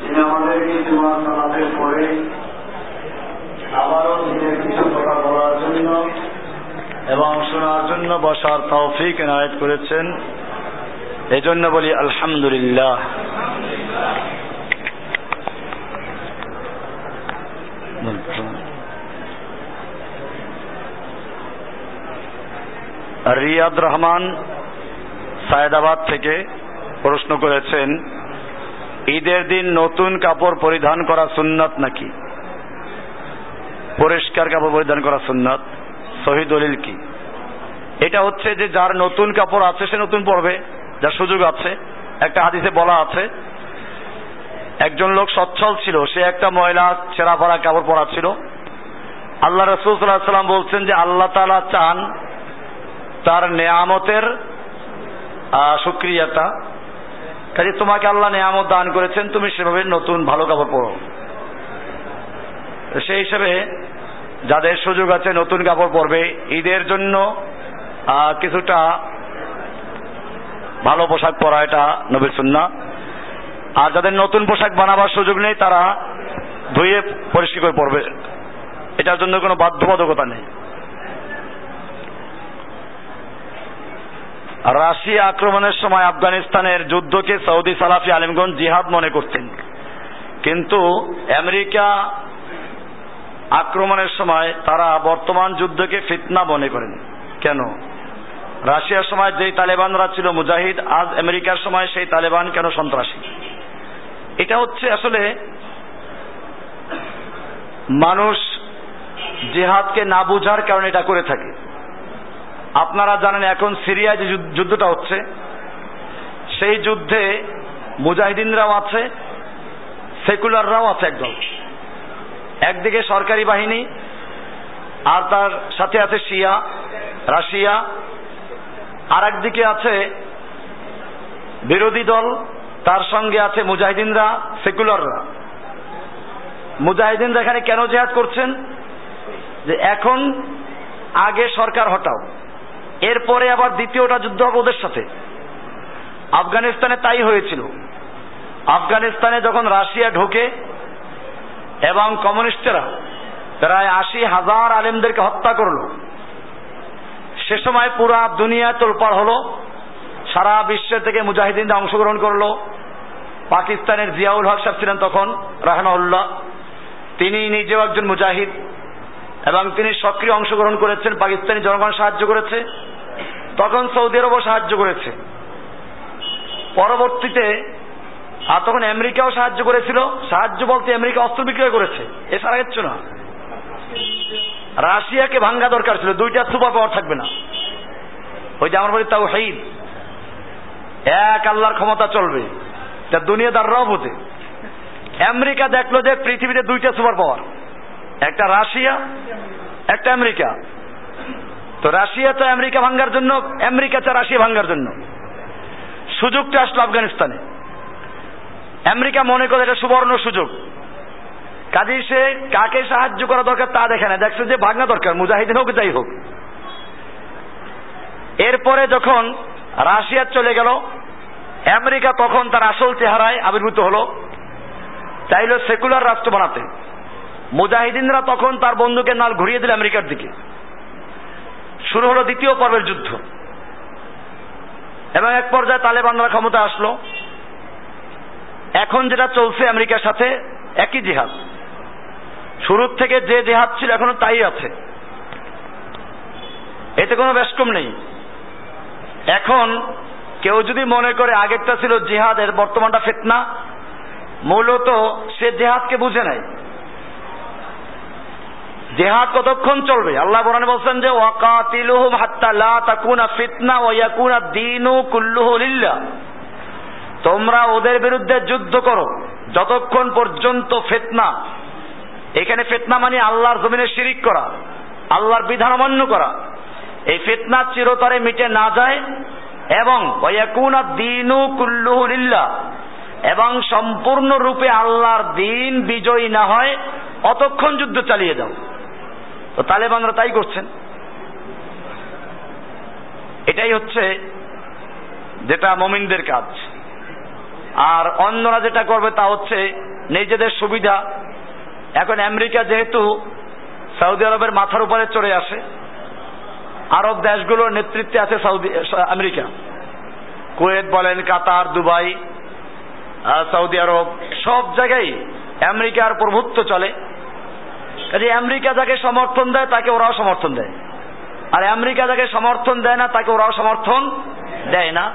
তিনি আমাদেরকে পরে আবারও কিছু কথা বলার জন্য এবং শোনার জন্য বসার তৌফিক এনায়েত করেছেন। এই জন্য বলি আলহামদুলিল্লাহ। রিয়াদ রহমান সায়দাবাদ থেকে প্রশ্ন করেছেন, ঈদের দিন নতুন কাপড় পরিধান করা সুন্নত নাকি? পরিষ্কার কাপড় পরিধান করা সুন্নত, সহি দলিল কি? এটা হচ্ছে যে যার নতুন কাপড় আছে, সে নতুন পরবে, যার সুযোগ আছে। একটা হাদিসে বলা আছে, একজন লোক সচ্ছল ছিল, সে একটা ময়লা ছেঁড়া পড়া কাপড় পরা ছিল আল্লাহ রসুল সাল্লাম বলছেন যে আল্লাহ তালা চান তার নেয়ামতের সুক্রিয়াটা কাজে তোমাকে আল্লাহ নেয়ামত দান করেছেন, তুমি সেভাবে নতুন ভালো কাপড় পরো। সেই হিসেবে যাদের সুযোগ আছে নতুন কাপড় পরবে, ঈদের জন্য কিছুটা ভালো পোশাক পরা এটা নবীর সুন্না আর যাদের নতুন পোশাক বানাবার সুযোগ নেই, তারা ধুয়ে পরিষ্কার করে পরবে। এটার জন্য কোনো বাধ্যবাধকতা নেই। রাশিয়া আক্রমণের সময় আফগানিস্তানের যুদ্ধকে সৌদি সালাফি আলিমগঞ্জ জিহাদ মনে করতেন। কিন্তু আমেরিকা আক্রমণের সময় তারা বর্তমান যুদ্ধকে ফিতনা মনে করেন। কেন? রাশিয়ার সময় যেই তালেবানরা ছিল মুজাহিদ, আজ আমেরিকার সময় সেই তালেবান কেন সন্ত্রাসী? এটা হচ্ছে আসলে মানুষ জেহাদকে না বুঝার কারণে এটা করে থাকে। আপনারা জানেন এখন সিরিয়ায় যে যুদ্ধটা হচ্ছে, সেই যুদ্ধে মুজাহিদিনরাও আছে, সেকুলাররাও আছে একদল। একদিকে সরকারি বাহিনী, আর তার সাথে আছে শিয়া, রাশিয়া। আর একদিকে আছে বিরোধী দল, তার সঙ্গে আছে মুজাহিদিনরা, সেকুলাররা। মুজাহিদিনরা এখানে কেন জেহাদ করছেন? যে এখন আগে সরকার হটাও। এরপরে আবার দ্বিতীয়টা যুদ্ধ হবে ওদের সাথে। আফগানিস্তানে তাই হয়েছিল। আফগানিস্তানে যখন রাশিয়া ঢোকে এবং কমিউনিস্টরা প্রায় আশি হাজার আলেমদেরকে হত্যা করল, সে সময় পুরা দুনিয়া তোলপাড় হলো, সারা বিশ্ব থেকে মুজাহিদিনরা অংশগ্রহণ করল। পাকিস্তানের জিয়াউল হক সাহেব ছিলেন তখন রাহমাউল্লাহ তিনি নিজেও একজন মুজাহিদ এবং তিনি সক্রিয় অংশগ্রহণ করেছেন, পাকিস্তানি জনগণ সাহায্য করেছে। তখন সৌদি আরবও সাহায্য করেছে। পরবর্তীতে আর তখন আমেরিকাও সাহায্য করেছিল। সাহায্য বলতে আমেরিকা অস্ত্র বিক্রয় করেছে। এছাড়া কিচ্ছু না। রাশিয়াকে ভাঙ্গা দরকার ছিল। দুইটা সুপার পাওয়ার থাকবে না। ওই যে আমার বলি তাও হেইদ এক আল্লাহর ক্ষমতা চলবে। তা দুনিয়াদাররাও বোঝে আমেরিকা দেখল যে পৃথিবীতে দুইটা সুপার পাওয়ার। একটা রাশিয়া, একটা আমেরিকা। তো রাশিয়া তো আমেরিকা ভাঙ্গার জন্য, আমেরিকা চা রাশিয়া ভাঙ্গার জন্য। সুযোগটা আসলো আফগানিস্তানে। আমেরিকা মনে করে এটা সুবর্ণ সুযোগ। কাজেই সে কাকে সাহায্য করা দরকার তা দেখে না। দেখছে যে ভাগনা দরকার, মুজাহিদিন হোক, যাই হোক। এরপরে যখন রাশিয়া চলে গেল, আমেরিকা তখন তার আসল চেহারায় আবির্ভূত হলো। চাইল সেকুলার রাষ্ট্র বানাতে। মুজাহিদিনরা তখন তার বন্ধুকে নাল ঘুরিয়ে দিল আমেরিকার দিকে। শুরু হলো দ্বিতীয় পর্বের যুদ্ধ। এবং এক পর্যায়ে তালেবানরা ক্ষমতা আসলো। এখন যেটা চলছে আমেরিকার সাথে, একই জিহাদ। শুরুর থেকে যে জেহাদ ছিল এখনও তাই আছে। এতে কোনো ব্যস্কম নেই। এখন কেউ যদি মনে করে আগেরটা ছিল জিহাদের বর্তমানটা ফেতনা, মূলত সে জেহাদকে বুঝে নাই জেহাদ কতক্ষণ চলবে? আল্লাহ কোরআনে বলছেন যে, ওয়াকাতিলুহুম হাত্তা লা তাকুনা ফিতনা ওয়া ইয়াকুনা দীনু কুল্লুহু লিল্লাহ। তোমরা ওদের বিরুদ্ধে যুদ্ধ করো, যতক্ষণ পর্যন্ত ফেতনা, এখানে ফেতনা মানে আল্লাহর জমিনে শিরিক করা, আল্লাহর বিধান অমান্য করা। এই ফেতনা চিরতরে মিটে না যায় এবং ওয়াকুনা দিনু কুল্লুহু লিল্লাহ, এবং সম্পূর্ণ রূপে আল্লাহর দিন বিজয়ী না হয়, অতক্ষণ যুদ্ধ চালিয়ে দাও তো তালেবানরা তাই করছেন। এটাই হচ্ছে যেটা মমিনদের কাজ। আর অন্যরা যেটা করবে তা হচ্ছে নিজেদের সুবিধা। এখন আমেরিকা যেহেতু সৌদি আরবের মাথার উপরে চড়ে আসে, আরব দেশগুলোর নেতৃত্বে আছে সৌদি, আমেরিকা। কুয়েত বলেন, কাতার, দুবাই সৌদি আরব, সব জায়গায় আমেরিকার প্রভুত্ব চলে। কাজে আমেরিকা যাকে সমর্থন দেয়, তাকে ওরাও সমর্থন দেয়। আর আমেরিকা যাকে সমর্থন দেয় না, তাকে ওরাও সমর্থন দেয় না।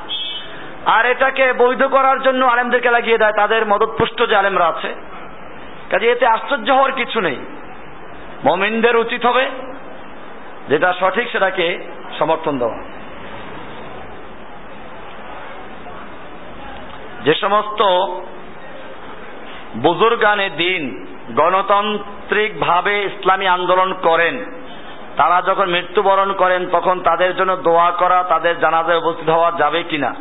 আর এটাকে বৈধ করার জন্য আলেমদেরকে লাগিয়ে দেয়, তাদের মদতপুষ্ট যে আলেমরা আছে। কাজে এতে আশ্চর্য হওয়ার কিছু নেই। মমিনদের উচিত হবে যেটা সঠিক, সেটাকে সমর্থন দেওয়া। যে সমস্ত বুজুর্গানে দিন গণতান্ত্রিক ভাবে ইসলামী আন্দোলন করেন। তারা যখন মৃত্যুবরণ করেন, তখন তাদের জন্য দোয়া করা, তাদের জানাজায় উপস্থিত হওয়া যাবে কিনা?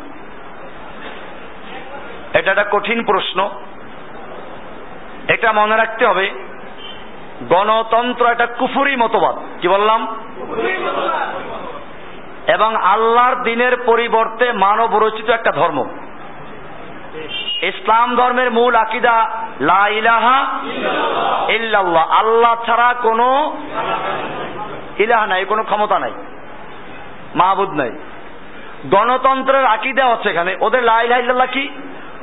এটা একটা কঠিন প্রশ্ন। এটা মনে রাখতে হবে, গণতন্ত্র একটা কুফুরি মতবাদ। কি বললাম? এবং আল্লাহর দিনের পরিবর্তে মানব রচিত একটা ধর্ম। ইসলাম ধর্মের মূল আকিদা, লা ইলাহা ইল্লাল্লাহ। আল্লাহ ছাড়া কোনো ইলাহ নাই, কোনো ক্ষমতা নাই, মাহবুদ নাই। গণতন্ত্রের আকিদা হচ্ছে এখানে, ওদের লা ইলাহা ইল্লাল্লাহ কি?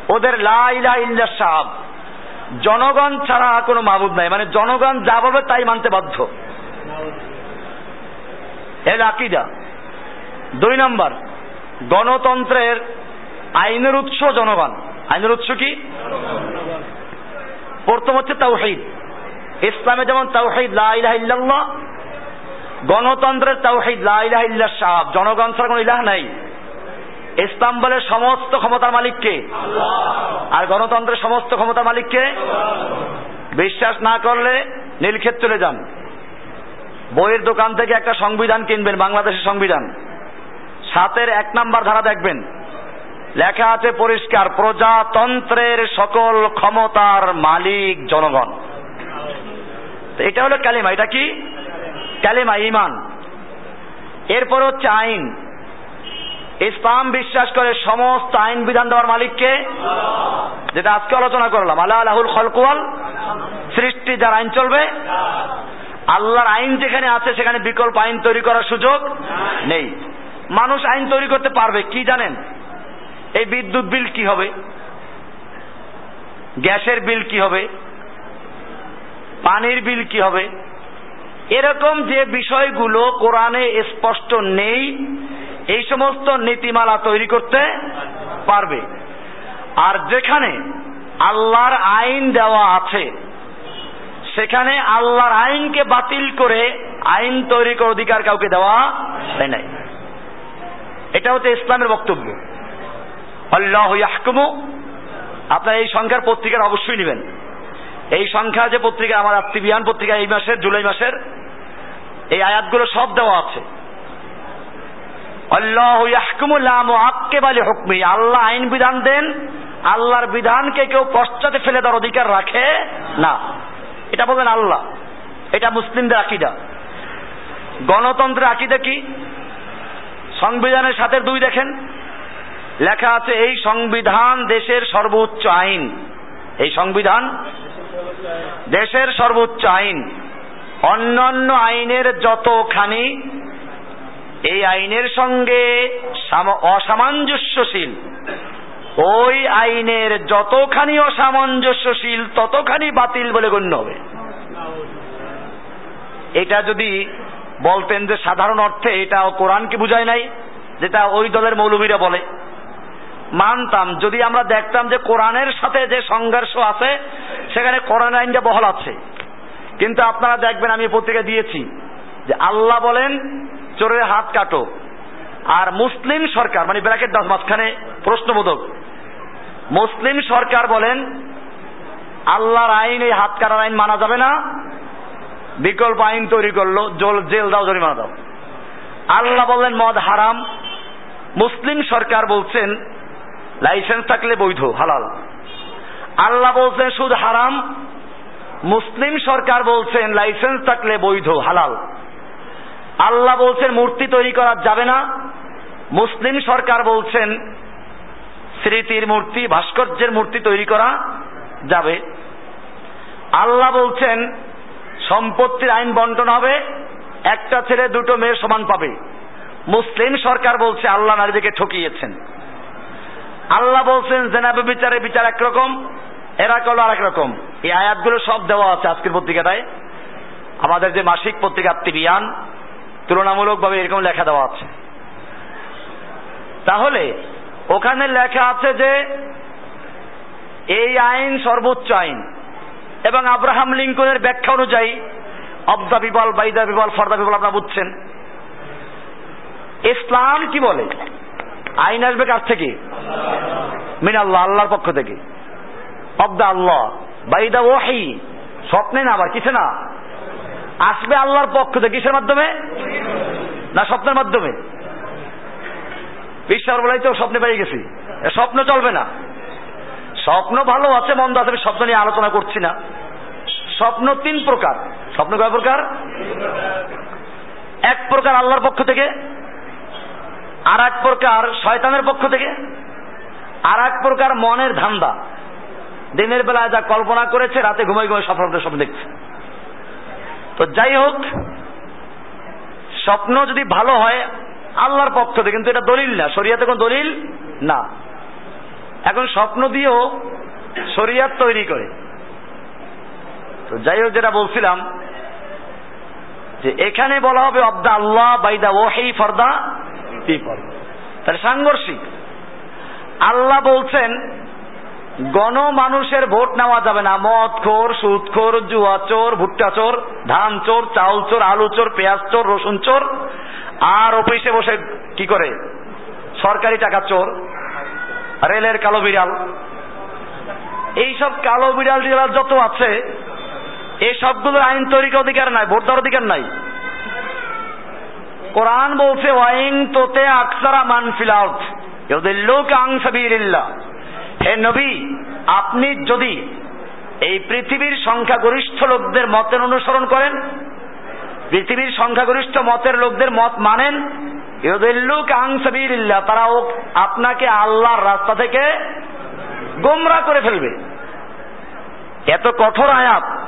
ওদের লা ইলাহা ইল্লা সাহাব। জনগণ ছাড়া কোনো মাহবুদ নাই মানে জনগণ যা বলবে তাই মানতে বাধ্য। এর আকিদা। দুই নম্বর, গণতন্ত্রের আইনের উৎস জনগণ। আইনের উৎস কি? প্রথম হচ্ছে তাওহিদ। ইসলামে যেমন তাওহিদ লা ইলাহা ইল্লাল্লাহ গণতন্ত্রের তাওহিদ লা ইলাহা ইল্লা সাহাব। জনগণ ছাড়া কোনো ইলাহ নাই। ইসলাম বলে সমস্ত ক্ষমতার মালিককে আর গণতন্ত্রের সমস্ত ক্ষমতার মালিককে বিশ্বাস না করলে নীলক্ষেত চলে যান। বইয়ের দোকান থেকে একটা সংবিধান কিনবেন বাংলাদেশের সংবিধান। সাতের এক নাম্বার ধারা দেখবেন। লেখা আছে পরিষ্কার, প্রজাতন্ত্রের সকল ক্ষমতার মালিক জনগণ। এটা হলো কালিমা, এটা কি? কালিমা ইমান এরপর হচ্ছে আইন। ইসলাম বিশ্বাস করে সমস্ত আইন বিধান দেওয়ার মালিককে যেটা আজকে আলোচনা করলাম। আল্লাহ আলাহুল খলকুয়াল সৃষ্টি যার আইন চলবে। আল্লাহর আইন যেখানে আছে, সেখানে বিকল্প আইন তৈরি করার সুযোগ নেই। মানুষ আইন তৈরি করতে পারবে, কি জানেন? এই বিদ্যুৎ বিল কি হবে? গ্যাসের বিল কি হবে? পানির বিল কি হবে? এরকম যে বিষয়গুলো কোরআনে স্পষ্ট নেই, এই সমস্ত নীতিমালা তৈরি করতে পারবে। আর যেখানে আল্লাহর আইন দেওয়া আছে, সেখানে আল্লাহর আইনকে বাতিল করে আইন তৈরি করার অধিকার কাউকে দেওয়া নাই। এটা হচ্ছে ইসলামের বক্তব্য। আপনার এই সংখ্যার পত্রিকার অবশ্যই নেবেন। এই সংখ্যা যে পত্রিকা, আমার আত্মীবিয়ান পত্রিকা এই মাসের, জুলাই মাসের, এই আয়াতগুলো সব দেওয়া আছে। আল্লাহ আইন বিধান দেন, আল্লাহর বিধানকে কেউ পশ্চাতে ফেলে দেওয়ার অধিকার রাখে না। এটা বলবেন আল্লাহ। এটা মুসলিমদের আকিদা। গণতন্ত্রের আকিদা কি? সংবিধানের সাথে দুই দেখেন। লেখা আছে, এই সংবিধান দেশের সর্বোচ্চ আইন। এই সংবিধান? দেশের সর্বোচ্চ আইন। অন্যান্য আইনের যতখানি, এই আইনের সঙ্গে অসামঞ্জস্যশীল, ওই আইনের যতখানি অসামঞ্জস্যশীল, ততখানি বাতিল বলে গণ্য হবে। এটা যদি বলতেন যে সাধারণ অর্থে এটা কোরআনকে বুঝায় নাই, যেটা ওই দলের মৌলবীরা বলে। মানতাম। যদি আমরা দেখতাম যে কোরআনের সাথে যে সংঘর্ষ আছে, সেখানে কোরআন আইনটা বহল আছে। কিন্তু আপনারা দেখবেন, আমি পত্রিকা দিয়েছি, যে আল্লাহ বলেন, চোরের হাত কাটো। আর মুসলিম সরকার মানে ব্র্যাকেট দাস মাঝখানে প্রশ্নবোধক। মুসলিম সরকার বলেন, আল্লাহর আইন, এই হাত কাটার আইন মানা যাবে না। বিকল্প আইন তৈরি করল, জল জেল দাও, জরিমানা দাও। আল্লাহ বললেন, মদ হারাম। মুসলিম সরকার বলছেন লাইসেন্স থাকলে বৈধ, হালাল। আল্লাহ বলছেন, সুদ হারাম। মুসলিম সরকার বলছেন, লাইসেন্স থাকলে বৈধ, হালাল। আল্লাহ বলছেন, মূর্তি তৈরি করা যাবে না। মুসলিম সরকার বলছেন, স্মৃতির মূর্তি, ভাস্কর্যের মূর্তি তৈরি করা যাবে। আল্লাহ বলছেন, সম্পত্তির আইন বন্টন হবে, একটা ছেলে দুটো মেয়ে সমান পাবে। মুসলিম সরকার বলছে, আল্লাহ নারীদেরকে ঠকিয়েছেন। আল্লাহ বলছেন জেনাবে বিচারে, বিচার একরকম, এরা করল আরেক রকম। এই আয়াতগুলো সব দেওয়া আছে আজকের পত্রিকাটায়। আমাদের যে মাসিক পত্রিকা আত্মবিয়ান তুলনামূলকভাবে এরকম লেখা দেওয়া আছে। তাহলে, ওখানে লেখা আছে যে, এই আইন সর্বোচ্চ আইন, এবং আব্রাহাম লিঙ্কনের ব্যাখ্যা অনুযায়ী, অবদা বিবল, বাইদা বিবল, ফর্দা বিবল আপনারা বুঝছেন। ইসলাম কি বলে? আইন আসবে কার থেকে? মিন আল্লাহ, আল্লাহর পক্ষ থেকে। অবদা আল্লাহ, বাইদা ওয়াহি। স্বপ্নে না আবার, কিসে না? আসবে আল্লাহর পক্ষ থেকে কিসের মাধ্যমে? না স্বপ্নের মাধ্যমে? বিশ্বাস বলাই তো স্বপ্নে পেয়ে গেছি। স্বপ্ন চলবে না। স্বপ্ন ভালো আছে, মন্দ আছে, আমি স্বপ্ন নিয়ে আলোচনা করছি না। স্বপ্ন তিন প্রকার। স্বপ্ন কয় প্রকার? এক প্রকার আল্লাহর পক্ষ থেকে আর এক প্রকার শয়তানের পক্ষ থেকে? আর এক প্রকার মনের ধান্দা। দিনের বেলায় যা কল্পনা করেছে, রাতে ঘুমাই ঘুমাই সফলতার স্বপ্ন দেখছে। তো যাই হোক, স্বপ্ন যদি ভালো হয়, আল্লাহর পক্ষ থেকে, কিন্তু এটা দলিল না। শরিয়াতে কোন দলিল না। এখন স্বপ্ন দিয়েও শরিয়াত তৈরি করে। তো যাই হোক, যেটা বলছিলাম, যে এখানে বলা হবে of the Allah by the ওয়াহি ফর দা তাহলে সাংঘর্ষিক। আল্লাহ বলছেন গণ মানুষের ভোট নেওয়া যাবে না। মদ খোর, সুদ খোর, জুয়া চোর, ভুট্টা চোর, ধান চোর চাউল চোর, আলু চোর, পেঁয়াজ চোর, রসুন চোর, আর অফিসে বসে কি করে? সরকারি টাকা চোর, রেলের কালো বিড়াল। এইসব কালো বিড়াল যত আছে এই সবগুলোর আইন তৈরির অধিকার নাই ভোট দেওয়ার অধিকার নাই। কোরআন বলছে ওয়াইং তোতে আকসারা মান ফিল আউট লোক আংসাবিল্লাহ হে নবী, আপনি যদি এই পৃথিবীর সংখ্যাগরিষ্ঠ লোকদের মতের অনুসরণ করেন, পৃথিবীর সংখ্যাগরিষ্ঠ মতের লোকদের মত মানেন ইউদিল্লুক আংসাবিল্লাহ তারা ও আপনাকে আল্লাহর রাস্তা থেকে গোমরা করে ফেলবে। এত কঠোর আয়াত।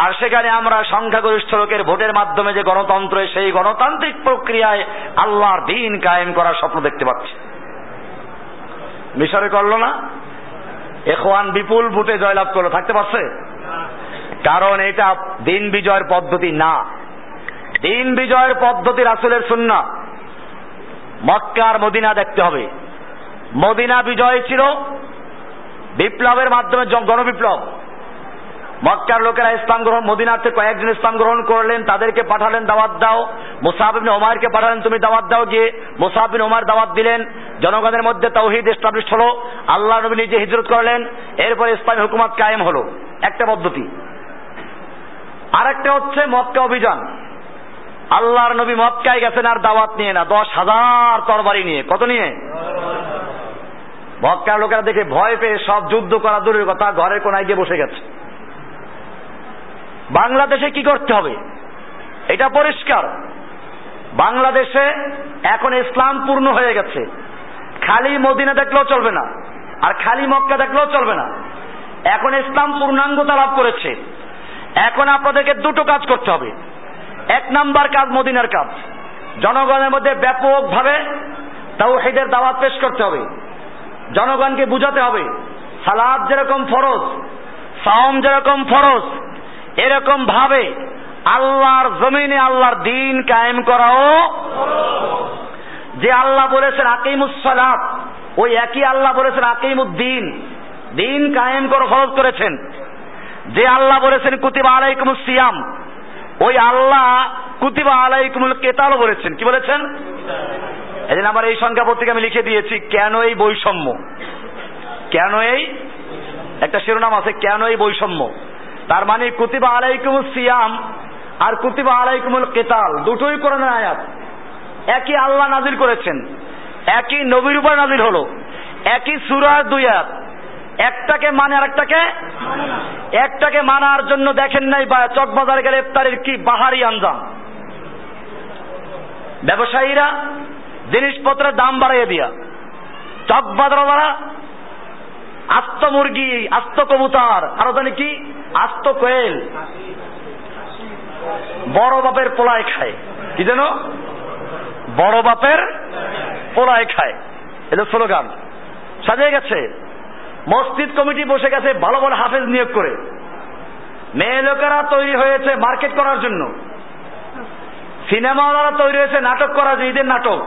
আর সেখানে আমরা সংখ্যাগরিষ্ঠ লোকের ভোটের মাধ্যমে যে গণতন্ত্র, সেই গণতান্ত্রিক প্রক্রিয়ায় আল্লাহর দিন কায়েম করার স্বপ্ন দেখতে পাচ্ছি। মিশরে করল না? এখওয়ান বিপুল ভোটে জয়লাভ করল, থাকতে পারছে? কারণ এটা দিন বিজয়ের পদ্ধতি না। দিন বিজয়ের পদ্ধতি রাসুলের সুন্না মক্কার মদিনা দেখতে হবে। মদিনা বিজয় ছিল বিপ্লবের মাধ্যমে গণবিপ্লব। মক্কার লোকেরা ইসলাম গ্রহণ মদিনাতে কয়েকজন ইসলাম গ্রহণ করলেন, তাদেরকে পাঠালেন দাওয়াত দাও। মুসাহাবিন ওমারকে পাঠালেন, তুমি দাওয়াত দাও গিয়ে মুসাহাবিন ওমার দাওয়াত দিলেন। জনগণের মধ্যে তৌহিদ এস্টাবলিশ হলো, আল্লাহ নবী নিজে হিজরত করলেন, এরপরে ইসলামী হুকুমত কায়েম হলো। একটা পদ্ধতি। আরেকটা হচ্ছে মক্কা অভিযান। আল্লাহর নবী মক্কায় গেছেন আর দাওয়াত নিয়ে না, দশ হাজার তরবারি নিয়ে। কত নিয়ে? মক্কার লোকেরা দেখে ভয় পেয়ে সব যুদ্ধ করা দূরের কথা, ঘরের কোনায় গিয়ে বসে গেছে। বাংলাদেশে কি করতে হবে? এটা পরিষ্কার। বাংলাদেশে এখন ইসলাম পূর্ণ হয়ে গেছে। খালি মদিনা দেখলেও চলবে না, আর খালি মক্কা দেখলেও চলবে না। এখন ইসলাম পূর্ণাঙ্গতা লাভ করেছে। এখন আপনাদেরকে দুটো কাজ করতে হবে। এক নাম্বার কাজ মদিনার কাজ। জনগণের মধ্যে ব্যাপকভাবে তাও হেদের দাওয়াত পেশ করতে হবে। জনগণকে বুঝাতে হবে, সালাদ যেরকম ফরজ, সাওম যেরকম ফরজ এরকম ভাবে আল্লাহর জমিনে আল্লাহর দিন কায়েম করাও যে আল্লাহ বলেছেন আকিমুসালাত ওই একই আল্লাহ বলেছেন আকিমুদ্দিন দিন। কায়েম করো, ফরজ করেছেন। যে আল্লাহ বলেছেন, কুতিবা আলাইকুম সিয়াম, ওই আল্লাহ কুতিবা আলাইকুমুল কেতালও বলেছেন। কি বলেছেন? এই জন্য আমার এই সংখ্যা পত্রিকা আমি লিখে দিয়েছি, কেন এই বৈষম্য? কেন এই? একটা শিরোনাম আছে, কেন এই বৈষম্য? তার মানে কুতিবা আলাইকুম সিয়াম আর কুতিবা আলাইকুমুল কেতাল, দুটোই কোরআনের আয়াত। একই আল্লাহ নাজিল করেছেন, একই নবীর উপর নাজিল হলো, একই সুরার দুই আয়াত। একটাকে মানে আর একটাকে একটাকে মানার জন্য দেখেন নাই বা চকবাজারে গেলে ইফতারের কি বাহারি আঞ্জাম। ব্যবসায়ীরা জিনিসপত্রের দাম বাড়াইয়ে দিয়া চকবাদরা দ্বারা আস্ত মুরগি, আস্ত কবুতর। আরও জানি কি? আস্ত কোয়েল। বড় বাপের পোলায় খায়। কি যেন বড় বাপের পোলায় খায়। এটা স্লোগান। সাজিয়ে গেছে। মসজিদ কমিটি বসে গেছে, ভালো ভালো হাফেজ নিয়োগ করে। মেয়ে লোকেরা তৈরি হয়েছে মার্কেট করার জন্য। সিনেমাওয়ালারা তৈরি হয়েছে নাটক করার ঈদের নাটক।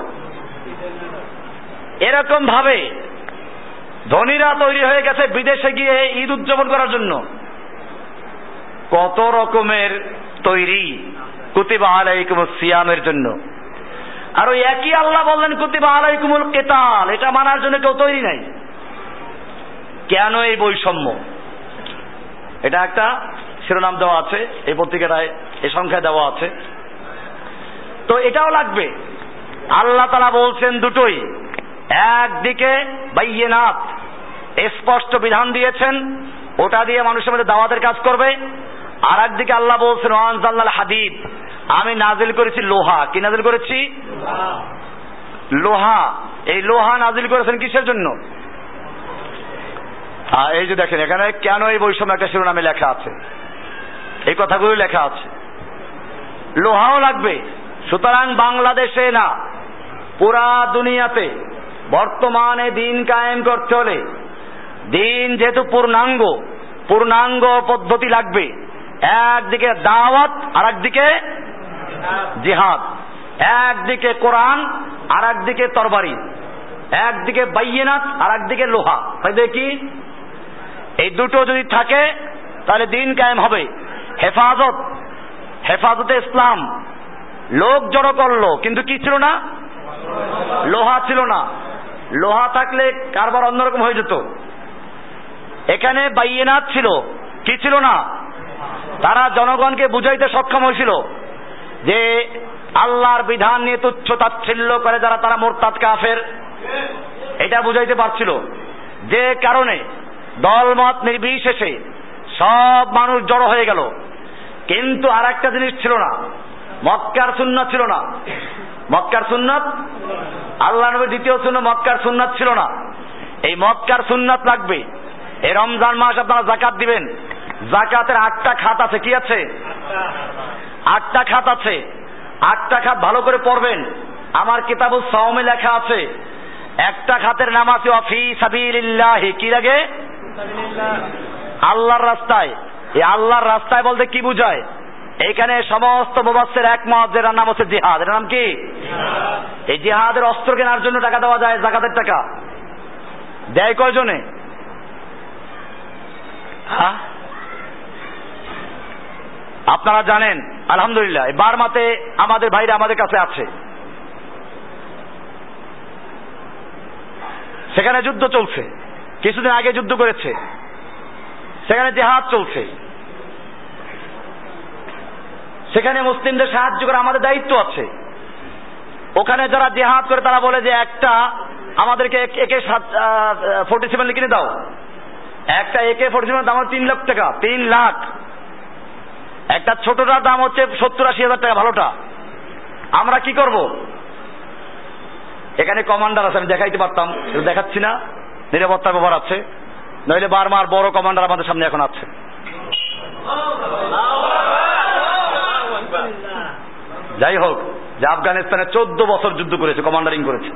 এরকম ভাবে ধনীরা তৈরি হয়ে গেছে বিদেশে গিয়ে ঈদ উদযাপন করার জন্য। কত রকমের তৈরি কুতিবা সিয়ামের জন্য। আর ওই একই আল্লাহ বললেন, কুতিবা আলাইকুমুল কেতাল, এটা মানার জন্য কেউ তৈরি নাই। কেন এই বৈষম্য? এটা একটা শিরোনাম দেওয়া আছে, এই পত্রিকাটায় এ সংখ্যায় দেওয়া আছে। তো এটাও লাগবে। আল্লাহ তারা বলছেন দুটোই। একদিকে বাইয়েনাথ স্পষ্ট বিধান দিয়েছেন, ওটা দিয়ে মানুষের মধ্যে দাওয়াতের কাজ করবে আর একদিকে আল্লাহ বলছেন ওয়ানজাল্লাল হাদিদ। আমি নাজিল করেছি লোহা। কি নাজিল করেছি? লোহা। এই লোহা নাজিল করেছেন কিসের জন্য? এই যে দেখেন, এখানে কেন এই বৈষম্য একটা শিরোনামে লেখা আছে? এই কথাগুলো লেখা আছে। লোহাও লাগবে, সুতরাং বাংলাদেশে না, পুরা দুনিয়াতে বর্তমানে দিন কায়েম করতে হলে দিন যেহেতু পূর্ণাঙ্গ পূর্ণাঙ্গ পদ্ধতি লাগবে। একদিকে দাওয়াত আর একদিকে জিহাদ। একদিকে কোরআন আর একদিকে তরবারি। একদিকে বাইয়েনাথ আর একদিকে লোহা। তাই দেখি এই দুটো যদি থাকে, তাহলে দিন কায়েম হবে। হেফাজত, হেফাজতে ইসলাম। লোক জড়ো করল, কিন্তু কি ছিল না? লোহা ছিল না। লোহা থাকলে কারবার অন্যরকম হয়ে যেত। এখানে বাইয়েনাথ ছিল। কি ছিল না? তারা জনগণকে বুঝাইতে সক্ষম হয়েছিল যে আল্লাহর বিধান নিয়ে তুচ্ছ তাচ্ছিল্য করে যারা তারা মোরতাদ কাফের, এটা বুঝাইতে পারছিল। যে কারণে দলমত নির্বিশেষে সব মানুষ জড়ো হয়ে গেল। কিন্তু আর একটা জিনিস ছিল না। মক্কার সুন্নত ছিল না। মক্কার সুন্নাত আল্লাহ নবীর দ্বিতীয় সুন্নাত মক্কার সুন্নাত ছিল না। এই মক্কার সুন্নাত লাগবে। এই রমজান মাস আপনারা জাকাত দিবেন। জাকাতের আটটা খাত আছে কি আছে? আটটা খাত আছে। আটটা খাত ভালো করে পড়বেন। আমার কিতাবুল সাওমে লেখা আছে একটা খাতের নাম আছে অফি সাবিলিল্লাহি। কি লাগে? আল্লাহর রাস্তায়। এই আল্লাহর রাস্তায় বলতে কি বুঝায়? এইখানে সমস্ত মুবাসের একমত যেটার নাম হচ্ছে জিহাদ। এটার নাম কি? এই জিহাদের অস্ত্র কেনার জন্য টাকা দেওয়া যায় জাকাতের টাকা। দেয় কয়জনে? হ্যাঁ? আপনারা জানেন আলহামদুলিল্লাহ এই বারমাতে আমাদের ভাইরা আমাদের কাছে আছে। সেখানে যুদ্ধ চলছে কিছুদিন আগে যুদ্ধ করেছে। সেখানে জেহাদ চলছে। সেখানে মুসলিমদের সাহায্য করা আমাদের দায়িত্ব আছে। ওখানে যারা জেহাদ করে তারা বলে যে একটা আমাদেরকে একে ফোর্টি সেভেন কিনে দাও। একটা একে ফোর্টি সেভেন দাম তিন লাখ টাকা, তিন লাখ। একটা ছোটটার দাম হচ্ছে সত্তর আশি হাজার টাকা, ভালোটা। আমরা কি করব? এখানে কমান্ডার আছে, আমি দেখাইতে পারতাম দেখাচ্ছি না। নিরাপত্তার ব্যাপার আছে। নইলে বারবার বড় কমান্ডার আমাদের সামনে এখন আছে। যাই হোক, যে আফগানিস্তানে চোদ্দ বছর যুদ্ধ করেছে কমান্ডারিং করেছে।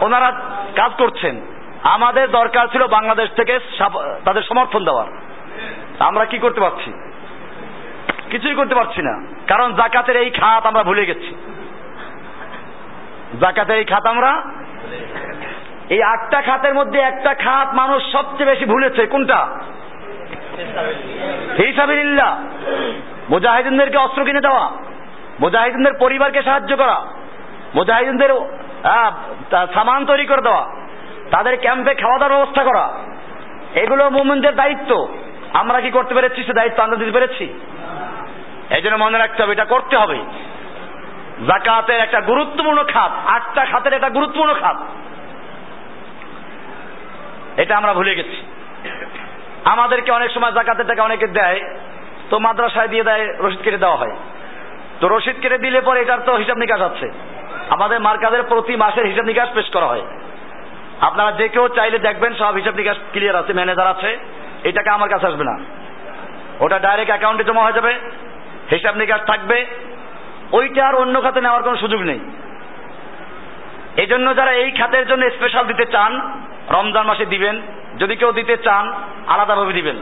ওনারা কাজ করছেন। আমাদের দরকার ছিল বাংলাদেশ থেকে তাদের সমর্থন দেওয়ার। আমরা কি করতে পারছি? কিছুই করতে পারছি না। কারণ জাকাতের এই খাত আমরা ভুলে গেছি। জাকাতের এই খাত আমরা এই আটটা খাতের মধ্যে একটা খাত মানুষ সবচেয়ে বেশি ভুলেছে। কোনটা? হিসাবিল্লাহ মুজাহিদিনদেরকে অস্ত্র কিনে দেওয়া, মুজাহিদিনদের পরিবারকে সাহায্য করা, মুজাহিদিনদের সামান তৈরি করে দেওয়া, তাদের ক্যাম্পে খাওয়া দাওয়ার ব্যবস্থা করা, এগুলো মুমিনদের দায়িত্ব। আমরা কি করতে পেরেছি? সে দায়িত্ব আমরা দিতে পেরেছি। এই জন্য মনে রাখতে হবে, এটা করতে হবে। জাকাতের একটা গুরুত্বপূর্ণ খাত, আটটা খাতের একটা গুরুত্বপূর্ণ খাত। এটা আমরা ভুলে গেছি। আমাদেরকে অনেক সময় জাকাতের টাকা অনেকে দেয় তো মাদ্রাসায় দিয়ে দেয় রসিদ কেটে দেওয়া হয়। তো রসিদ কেটে দিলে পরে এটার তো হিসাব নিকাশ আছে। আমাদের মার্কাজের প্রতি মাসের হিসাব নিকাশ পেশ করা হয়। আপনারা যে কেউ চাইলে দেখবেন, সব হিসাব নিকাশ ক্লিয়ার আছে ম্যানেজার আছে। এটাকে আমার কাছে আসবে না। ওটা ডাইরেক্ট অ্যাকাউন্টে জমা হয়ে যাবে, হিসাব নিকাশ থাকবে। ওইটা আর অন্য খাতে নেওয়ার কোনো সুযোগ নেই। এই জন্য যারা এই খাতের জন্য স্পেশাল দিতে চান, রমজান মাসে দিবেন। যদি কেউ দিতে চান, আলাদাভাবে দিবেন।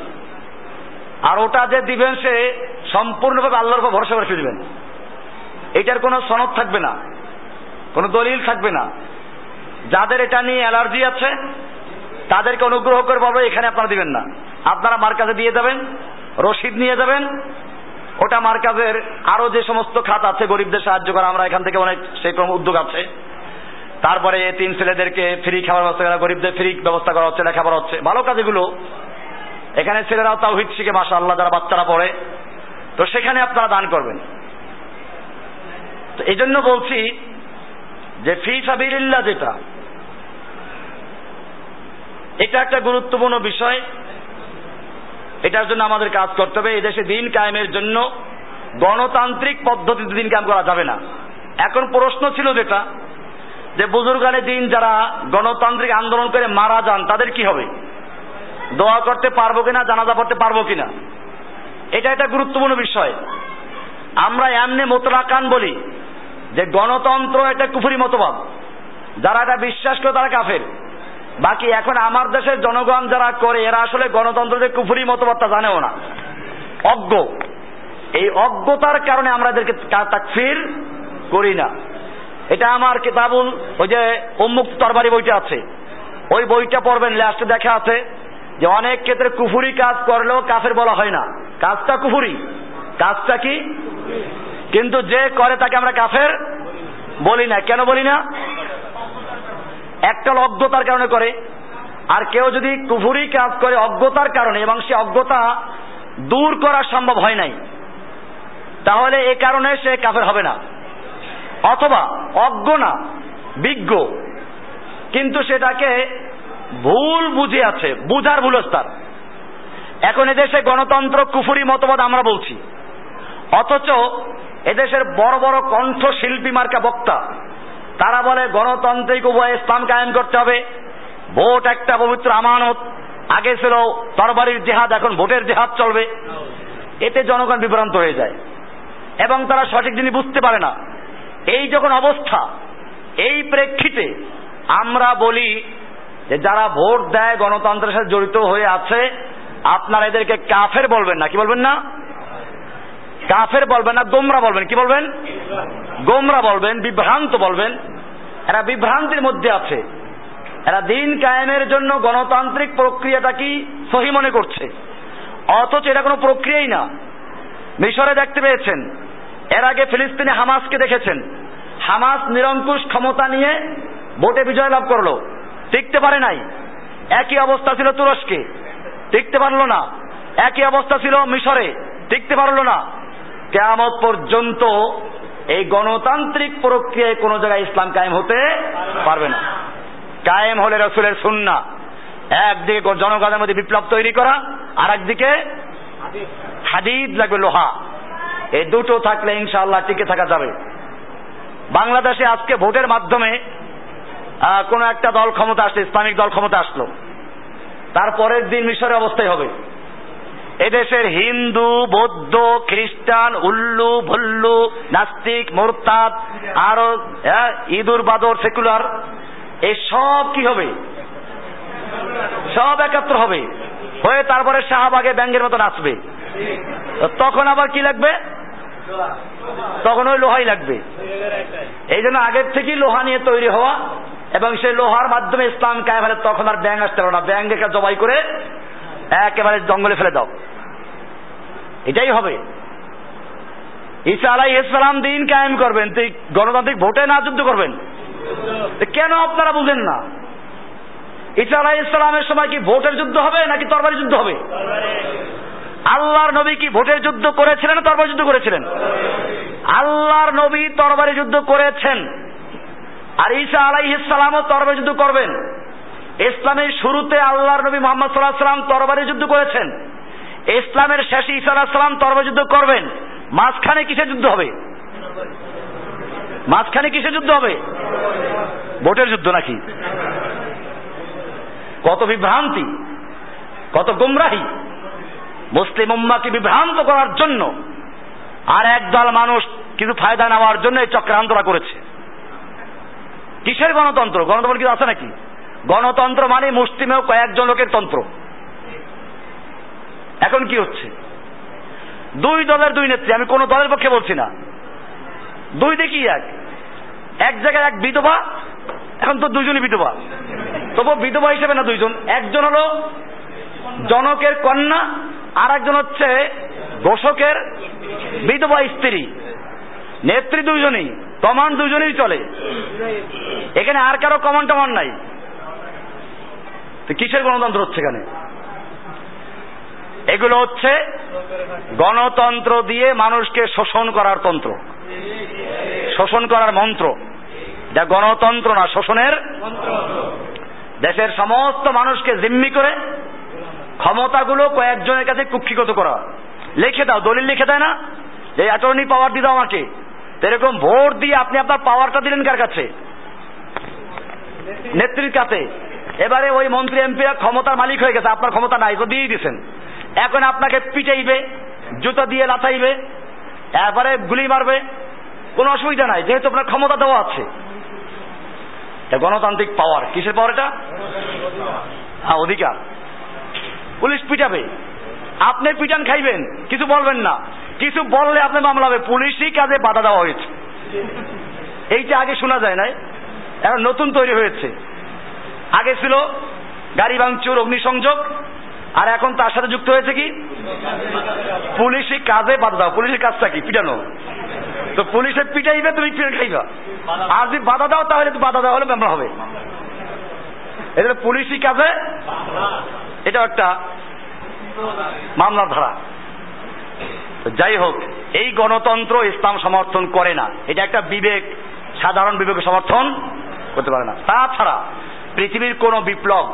আর ওটা যে দিবেন সে সম্পূর্ণভাবে আল্লাহর উপর ভরসা করে দিবেন এটার কোনো সনদ থাকবে না। কোনো দলিল থাকবে না। যাদের এটা নিয়ে অ্যালার্জি আছে, তাদেরকে অনুগ্রহ করে বলব এখানে আপনারা দিবেন না। আপনারা মার্কাজে দিয়ে যাবেন, রসিদ নিয়ে যাবেন। ওটা মার্কাজের আরও যে সমস্ত খাত আছে, গরিবদের সাহায্য করা, আমরা এখান থেকে অনেক সেই উদ্যোগ আছে। তারপরে তিন ছেলেদেরকে ফ্রি খাবার ব্যবস্থা করা, গরিবদের ফ্রি ব্যবস্থা করা হচ্ছে, লেখাপড়া হচ্ছে। ভালো কাজগুলো এখানে ছেলেরাও তাও হিট শিখে মাসা আল্লাহ যারা বাচ্চারা পড়ে, তো সেখানে আপনারা দান করবেন। তো এই জন্য বলছি যে ফি সাবিল্লা যেটা, এটা একটা গুরুত্বপূর্ণ বিষয়। এটার জন্য আমাদের কাজ করতে হবে। এদেশে দিন কায়েমের জন্য গণতান্ত্রিক পদ্ধতিতে দিন কায়েম করা যাবে না। এখন প্রশ্ন ছিল যেটা, যে বুজুর্গানে দিন যারা গণতান্ত্রিক আন্দোলন করে মারা যান, তাদের কি হবে? দোয়া করতে পারব কিনা, জানাজা পড়তে পারব কিনা? এটা একটা গুরুত্বপূর্ণ বিষয়। আমরা এমনি মোতলাকান বলি যে গণতন্ত্র একটা কুফুরি মতবাদ। যারা এটা বিশ্বাস করে তারা কাফের। বাকি এখন আমার দেশের জনগণ যারা করে, এরা আসলে গণতন্ত্র যে কুফুরি মতবাদটা জানেও না। অজ্ঞ। এই অজ্ঞতার কারণে আমরা এদেরকে তাকফির করি না। এটা আমার কিতাবুল ওই যে উন্মুক্ত তরবারি বইটা আছে। ওই বইটা পড়বেন লাস্টে দেখা আছে। যে অনেক ক্ষেত্রে কুফুরি কাজ করলেও কাফের বলা হয় না। কাজটা কুফুরি। কাজটা কি? কিন্তু যে করে তাকে আমরা কাফের বলি না। কেন বলি না? একটা অজ্ঞতার কারণে করে। আর কেউ যদি কুফুরি কাজ করে অজ্ঞতার কারণে এবং সে অজ্ঞতা দূর করা সম্ভব হয় নাই, তাহলে এ কারণে সে কাফের হবে না। অথবা অজ্ঞ না, বিজ্ঞ। কিন্তু সেটাকে ভুল বুঝে আছে, বুঝার ভুল ভুলস্তার এখন এদেশে গণতন্ত্র, কুফুরি মতবাদ আমরা বলছি। অথচ এদেশের বড় বড় কণ্ঠ শিল্পী মার্কা বক্তা, তারা বলে গণতান্ত্রিক উভয় ইসলাম কায়েম করতে হবে। ভোট একটা পবিত্র আমানত। আগে ছিল তরবারির জেহাদ, এখন ভোটের জেহাদ চলবে। এতে জনগণ বিভ্রান্ত হয়ে যায়। এবং তারা সঠিক জিনিস বুঝতে পারে না। এই যখন অবস্থা, এই প্রেক্ষিতে আমরা বলি যে যারা ভোট দেয় গণতন্ত্রের সাথে জড়িত হয়ে আছে, আপনারা এদেরকে কাফের বলবেন না। কি বলবেন না? কাফের বলবেন না, গোমরা বলবেন। কি বলবেন? গোমরা বলবেন, বিভ্রান্ত বলবেন। এরা বিভ্রান্তির মধ্যে আছে। এরা দিন কায়েমের জন্য গণতান্ত্রিক প্রক্রিয়াটা কি সহি মনে করছে? অথচ এটা কোনো প্রক্রিয়াই না। মিশরে দেখতে পেয়েছেন। এর আগে ফিলিস্তিনে হামাসকে দেখেছেন। হামাস নিরঙ্কুশ ক্ষমতা নিয়ে ভোটে বিজয় লাভ করল। টিকতে পারে নাই। একই অবস্থা ছিল তুরস্কে টিকতে পারল না। একই অবস্থা ছিল মিশরে টিকতে পারল না। কেয়ামত পর্যন্ত এই গণতান্ত্রিক প্রক্রিয়ায় কোনো জায়গায় ইসলাম কায়েম হতে পারবে না। কায়েম হলে রসুলের সুন্না একদিকে জনগণের মধ্যে বিপ্লব তৈরি করা আর একদিকে হাদিদ লাগবে লোহা। এই দুটো থাকলে ইনশাআল্লাহ টিকে থাকা যাবে। বাংলাদেশে আজকে ভোটের মাধ্যমে কোন একটা দল ক্ষমতা আসলো, ইসলামিক দল ক্ষমতা আসলো। তারপরের দিন মিশরের অবস্থায় হবে। এদেশের হিন্দু, বৌদ্ধ, খ্রিস্টান, উল্লু, ভল্লু, নাস্তিক, মোরতাদ, আরও ইদুর, বাদর, সেকুলার, এই সব কি হবে? সব একাত্র হবে। হয়ে তারপরে শাহবাগে ব্যাঙ্গের মতো নাচবে তখন আবার কি লাগবে? তখন ওই লোহাই লাগবে। এই জন্য আগের থেকেই লোহা নিয়ে তৈরি হওয়া এবং সেই লোহার মাধ্যমে ইসলাম কায়ে ফেলে তখন আর ব্যাং আসতে পারে না। ব্যাং রেখা জবাই করে একেবারে জঙ্গলে ফেলে দাও। এটাই হবে। ঈসা আলাই ইসলাম দিন কায়েম করবেন। গণতান্ত্রিক ভোটে না যুদ্ধ করবেন? কেন আপনারা বুঝেন না? ঈসা আলাই ইসলামের সময় কি ভোটের যুদ্ধ হবে নাকি তরবারি যুদ্ধ হবে? আল্লাহর নবী কি ভোটের যুদ্ধ করেছিলেন তরবারি যুদ্ধ করেছিলেন? আল্লাহর নবী তরবারি যুদ্ধ করেছেন। আর ঈসা আলাইহিসালামও তরবারি যুদ্ধ করবেন। ইসলামের শুরুতে আল্লাহর নবী মোহাম্মদ সাল্লাহ সাল্লাম তরবারি যুদ্ধ করেছেন। ইসলামের শেষে ঈসা আলাহ সাল্লাম তরবারি যুদ্ধ করবেন। মাঝখানে কিসে যুদ্ধ হবে? মাঝখানে কিসে যুদ্ধ হবে? ভোটের যুদ্ধ নাকি? কত বিভ্রান্তি, কত গুমরাহি। মুসলিম উম্মাকে বিভ্রান্ত করার জন্য আর একদল মানুষ কিছু ফায়দা নেওয়ার জন্য এই চক্রান্তরা করেছে। কিসের গণতন্ত্র? গণতন্ত্র কিছু আছে নাকি? গণতন্ত্র মানে মুসলিমেও কয়েকজন লোকের তন্ত্র। এখন কি হচ্ছে? দুই দলের দুই নেত্রী, আমি কোন দলের পক্ষে বলছি না। দুই দেখি এক। এক জায়গায় এক বিধবা, এখন তো দুইজনই বিধবা। তবু বিধবা হিসেবে না দুইজন। একজন হলো জনকের কন্যা আর একজন হচ্ছে দোষকের বিধবা স্ত্রী। নেত্রী দুইজনই। কমান্ড দুজনেই চলে। এখানে আর কারও কমান টমান নাই। তো কিসের গণতন্ত্র হচ্ছে এখানে? এগুলো হচ্ছে গণতন্ত্র দিয়ে মানুষকে শোষণ করার তন্ত্র। শোষণ করার মন্ত্র। যা গণতন্ত্র না, শোষণের দেশের সমস্ত মানুষকে জিম্মি করে ক্ষমতাগুলো কয়েকজনের কাছে কুক্ষিগত করা। লিখে দাও, দলিল লিখে দেয় না? যে অ্যাটর্নি পাওয়ার দিয়ে আমাকে। এরকম ভোট দিয়ে আপনি আপনার পাওয়ারটা দিলেন কার কাছে? নেত্রীর কাছে। এবারে ওই মন্ত্রী এমপিরা ক্ষমতার মালিক হয়ে গেছে, আপনার ক্ষমতা নাই তো দিয়েই দিছেন। এখন আপনাকে পিটাইবে, জুতা দিয়ে লাথাইবে এরপরে গুলি মারবে, কোনো অসুবিধা নাই, যেহেতু আপনার ক্ষমতা দেওয়া আছে। গণতান্ত্রিক পাওয়ার কিসের পাওয়ার এটা? হ্যাঁ অধিকার। পুলিশ পিটাবে। আপনি পিটান, খাইবেন, কিছু বলবেন না। কিছু বললে আপনি মামলা হবে। পুলিশই কাজে বাধা দেওয়া হয়েছে। এইটা আগে শোনা যায় নাই। এখন নতুন তৈরি হয়েছে। আগে ছিল গাড়ি ভাঙচুর, অগ্নিসংযোগ, আর এখন তার সাথে যুক্ত হয়েছে কি? পুলিশি কাজে বাধা দাও পুলিশের কাজটা কি? পিটানো। তো পুলিশে পিটাইবে, তুমি খাইবা। আর যদি বাধা দাও, তাহলে বাধা দেওয়া হলে মামলা হবে। এটা পুলিশি কাজে এটা একটা মামলার ধারা। যাই হোক, এই গণতন্ত্র ইসলাম সমর্থন করে না। এটা একটা বিবেক, সাধারণ বিবেক সমর্থন করতে পারে না। তাছাড়া পৃথিবীর কোন বিপ্লব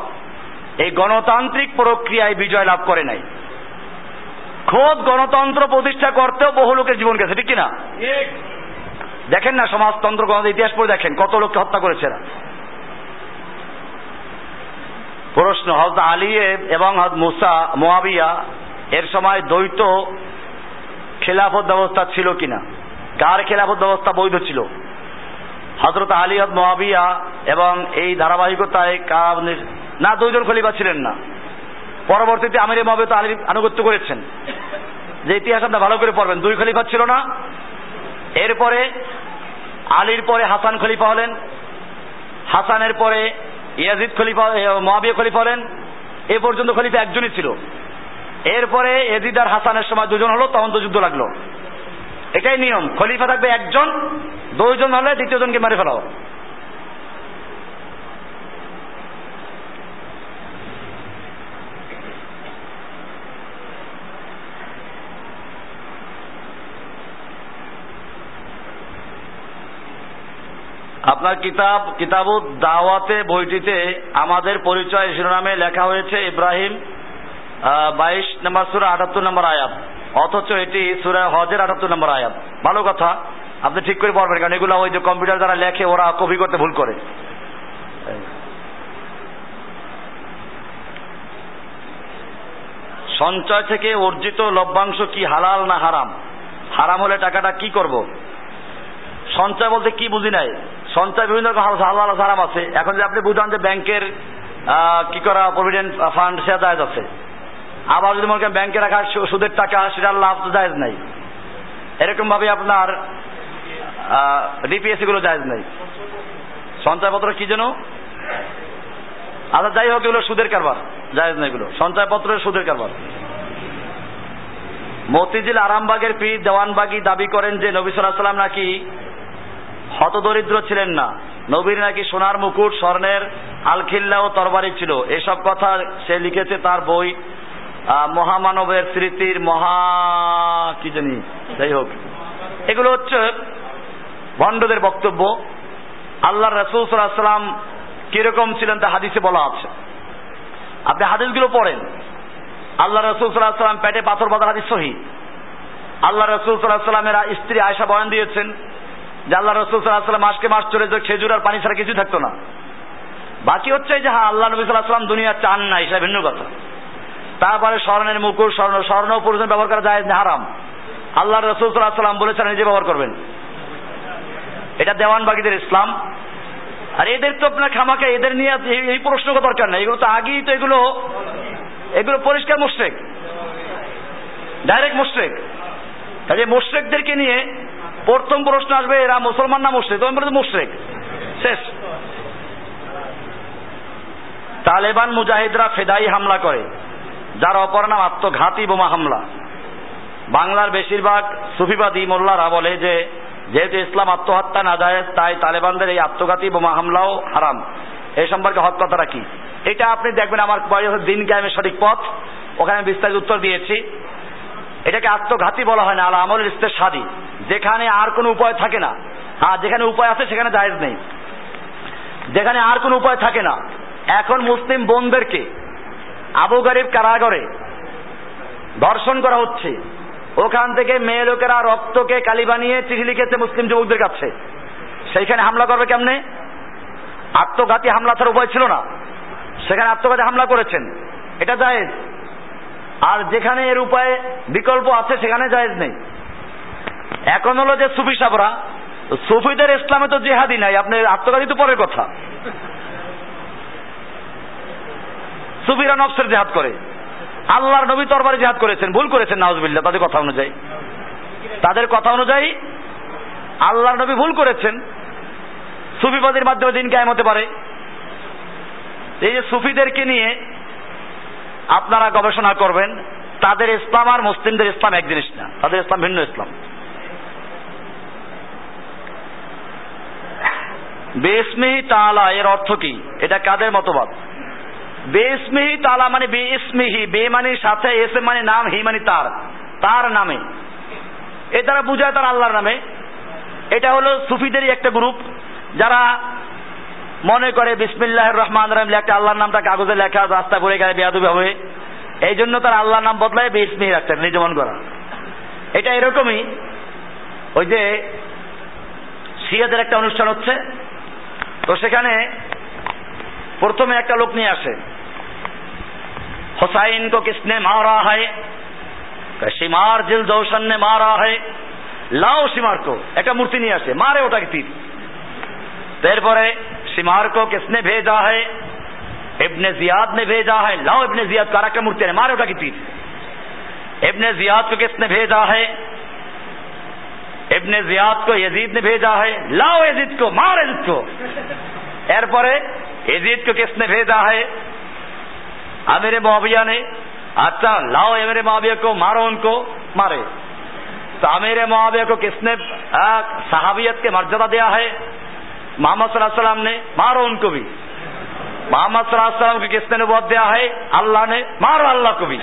এই গণতান্ত্রিক প্রক্রিয়ায় বিজয় লাভ করে নাই। খোদ গণতন্ত্র প্রতিষ্ঠা করতেও বহু লোকের জীবন গেছে, ঠিক কিনা? দেখেন না সমাজতন্ত্র, গণতন্ত্র, ইতিহাস পড়ে দেখেন, কত লোককে হত্যা করেছে এরা। প্রশ্ন হজরত আলী এবং হজরত মুসা, মোয়াবিয়া এর সময় দ্বৈত খেলাফত ব্যবস্থা ছিল কিনা? কার খেলাফত ব্যবস্থা বৈধ ছিল? হজরত আলী মহাবিয়া এবং এই ধারাবাহিকতায় না, দুইজন খলিফা ছিলেন না। পরবর্তীতে আমির মহাবিয়া তো আলীর আনুগত্য করেছেন। যে ইতিহাস আপনার ভালো করে পড়বেন। দুই খলিফা ছিল না। এরপরে আলীর পরে হাসান খলিফা হলেন। হাসানের পরে ইয়াজিদ খলিফা মহাবিয়া খলিফা হলেন। এ পর্যন্ত খলিফা একজনই ছিল। এরপরে এজিদ আর হাসানের সময় দুজন হলো, তখন তো যুদ্ধ লাগল। এটাই নিয়ম। খলিফা থাকবে একজন, দুইজন হলে দ্বিতীয় জনকে মেরে ফেলাও আপনার কিতাব কিতাবু দাওয়াতে, বইটিতে আমাদের পরিচয় শিরোনামে লেখা হয়েছে ইব্রাহিম বাইশ নম্বর সুরা আটাত্তর নম্বর আয়াত। অথচ এটি সুরা হজের আটাত্তর নম্বর আয়াত। ভালো কথা, আপনি ঠিক করে পড়বেন, কারণ এগুলো ওই যে কম্পিউটার দ্বারা লেখে, ওরা কপি করতে ভুল করে। সঞ্চয় থেকে অর্জিত লভ্যাংশ কি হালাল না হারাম? হারাম হলে টাকাটা কি করব? সঞ্চয় বলতে কি বুঝি নাই? সঞ্চয় বিভিন্ন রকম হালাল হারাম আছে। এখন যদি আপনি বুঝান যে ব্যাংকের কি করা প্রভিডেন্ট ফান্ড সেটা জায়জ আছে। আবার যদি মনে করেন ব্যাংকে রাখা সুদের টাকা সেটার লাভ তো জায়জ নাই। এরকম ভাবে আপনার ডিপিএসসি গুলো জায়জ নাই। সঞ্চয়পত্র কি যেন? আচ্ছা যাই হোক, এগুলো সুদের কারবার। জায়জ নাই এগুলো। সঞ্চয়পত্র সুদের কারবার। মতিঝিল আরামবাগের পীর দেওয়ানবাগি দাবি করেন যে, নবী সাল্লাহ সাল্লাম নাকি হতদরিদ্র ছিলেন না। নবীর নাকি সোনার মুকুট, স্বর্ণের আলখিল্লা ও তরবারি ছিল। এসব কথা সে লিখেছে তার বই মহামানবের স্মৃতির মহা কি জানি, যাই হোক। এগুলো হচ্ছে ভণ্ডদের বক্তব্য। আল্লাহ রসুল সাল্লাম কীরকম ছিলেন তা হাদিসে বলা আছে। আপনি হাদিসগুলো পড়েন। আল্লাহ রসুল সাল্লাহ সাল্লাম পেটে পাথর বাঁধার হাদিস সহি। আল্লাহ রসুল সাল্লাহ সাল্লামের স্ত্রী আয়সা বয়ান দিয়েছেন যে আল্লাহ রসুল সাল্লাহ সাল্লাম মাস চলে যে খেজুর আর পানি ছাড়া কিছু থাকতো না। বাকি হচ্ছে যে হ্যাঁ আল্লাহ নবী সাল্লাহ সাল্লাম দুনিয়া চান নাই সেটা ভিন্ন কথা। তারপরে স্বর্ণের মুকুট, স্বর্ণ স্বর্ণ পুরুষ ব্যবহার করা যায় হারাম। আল্লাহ রসুল সাল্লাম বলেছেন নিজে ব্যবহার করবেন। এটা দেওয়ানবাগীদের ইসলাম। আর এদের তো আপনার খামাকে এদের নিয়ে এই- প্রশ্ন দরকার নেই। এগুলো তো আগেই তো এগুলো এগুলো পরিষ্কার মোশরেক। ডাইরেক্ট মোশরেক। কাজে মোশরেকদেরকে নিয়ে প্রথম প্রশ্ন আসবে, এরা মুসলমান না মোশরেক? তখন বলে মোশরেক। শেষ। তালেবান মুজাহিদরা ফেদাই হামলা করে। যার অপর নাম আত্মঘাতী বোমা হামলা। বাংলার বেশিরভাগ সুফিবাদী মোল্লারা বলে যে, যেহেতু ইসলাম আত্মহত্যা না যায়, তাই তালেবানদের এই আত্মঘাতী বোমা হামলাও হারাম। এই সম্পর্কে হক কথাটা কি? এটা আপনি দেখবেন আমার দিন গ্রামের সঠিক পথ। ওখানে আমি বিস্তারিত উত্তর দিয়েছি। এটাকে আত্মঘাতী বলা হয় না, আল ইস্তের সাদি যেখানে আর কোনো উপায় থাকে না। আর যেখানে উপায় আছে, সেখানে জায়েজ নেই। যেখানে আর কোনো উপায় থাকে না। এখন মুসলিম বোনদেরকে আবু গরিব কারাগরে ধর্ষণ করা হচ্ছে। ওখান থেকে মেয়ে লোকেরা রক্তকে কালি বানিয়ে চিঠি লিখেছে মুসলিম যুবকদের কাছে। সেইখানে হামলা করবে কেমনে? আত্মঘাতী হামলা ছাড়া উপায় ছিল না। সেখানে আত্মঘাতী হামলা করেছেন। এটা জায়েজ। আর যেখানে এর উপায় বিকল্প আছে, সেখানে জায়েজ নেই। এখন হলো যে সুফি সাবরা, সুফিদের ইসলামে তো জেহাদি নাই, আপনার আত্মঘাতী তো পরের কথা। সুফিরা নফসের জেহাদ করে। আল্লাহর নবী তরবারে জেহাদ করেছেন, ভুল করেছেন, নাউজবিল্লাহ, তাদের কথা অনুযায়ী। তাদের কথা অনুযায়ী আল্লাহর নবী ভুল করেছেন। সুফিবাদের মাধ্যমে দিন কায়েম হতে পারে। এই যে সুফিদেরকে নিয়ে আপনারা গবেষণা করবেন, তাদের ইসলাম আর মুসলিমদের ইসলাম এক জিনিস না। তাদের ইসলাম ভিন্ন ইসলাম। বেসমিহি তালা এর অর্থ কি? এটা কাদের মতবাদ? বেসমিহি তালা মানে বে ইসমিহি বে মানে সাথে, এস মানে নাম, হি মানে তার তার নামে। এ তারা বুঝায় তার আল্লাহর নামে। এটা হলো সুফিদেরই একটা গ্রুপ, যারা মনে করে বিসমিল্লাহ রহমান রহিম লেখা, আল্লাহর নামটা কাগজে লেখা রাস্তা পড়ে গেলে বেয়াদুবি হবে। এই জন্য তার আল্লাহর নাম বদলায় বেসমিহি রাখতেন নিজমন করা। এটা এরকমই, ওই যে সিয়াদের একটা অনুষ্ঠান হচ্ছে। তো সেখানে প্রথমে ایک لوگ نہیں آسے حسین کو کس نے مارا ہے؟ شمار جل دوشن نے مارا ہے۔ لاؤ شمار کو۔ ایک مورتی نہیں آسے مارے اوٹا کی تیر۔ پھر پورے شمار کو کس نے بھیجا ہے؟ ابن زیاد نے بھیجا ہے۔ لاؤ ابن زیاد کارا کا مورتی نے مارے اوٹا کی تیر۔ ابن زیاد کو کس نے بھیجا ہے؟ ابن زیاد کو یزید نے بھیجا ہے۔ لاؤ یزید کو، مار یزید کو۔ এরপরে यजीद को किसने भेजा है अमीर मुआविया ने अच्छा लाओ अमीर मुआविया को मारो उनको मारे तो अमीर मुआविया को किसने आ, सहाबियत के मर्यादा दिया है मोहम्मद सल्लल्लाहु अलैहि वसल्लम ने मारो उनको भी मोहम्मद सल्लल्लाहु अलैहि वसल्लम को किसने नबूवत दिया है अल्लाह ने मारो अल्लाह को भी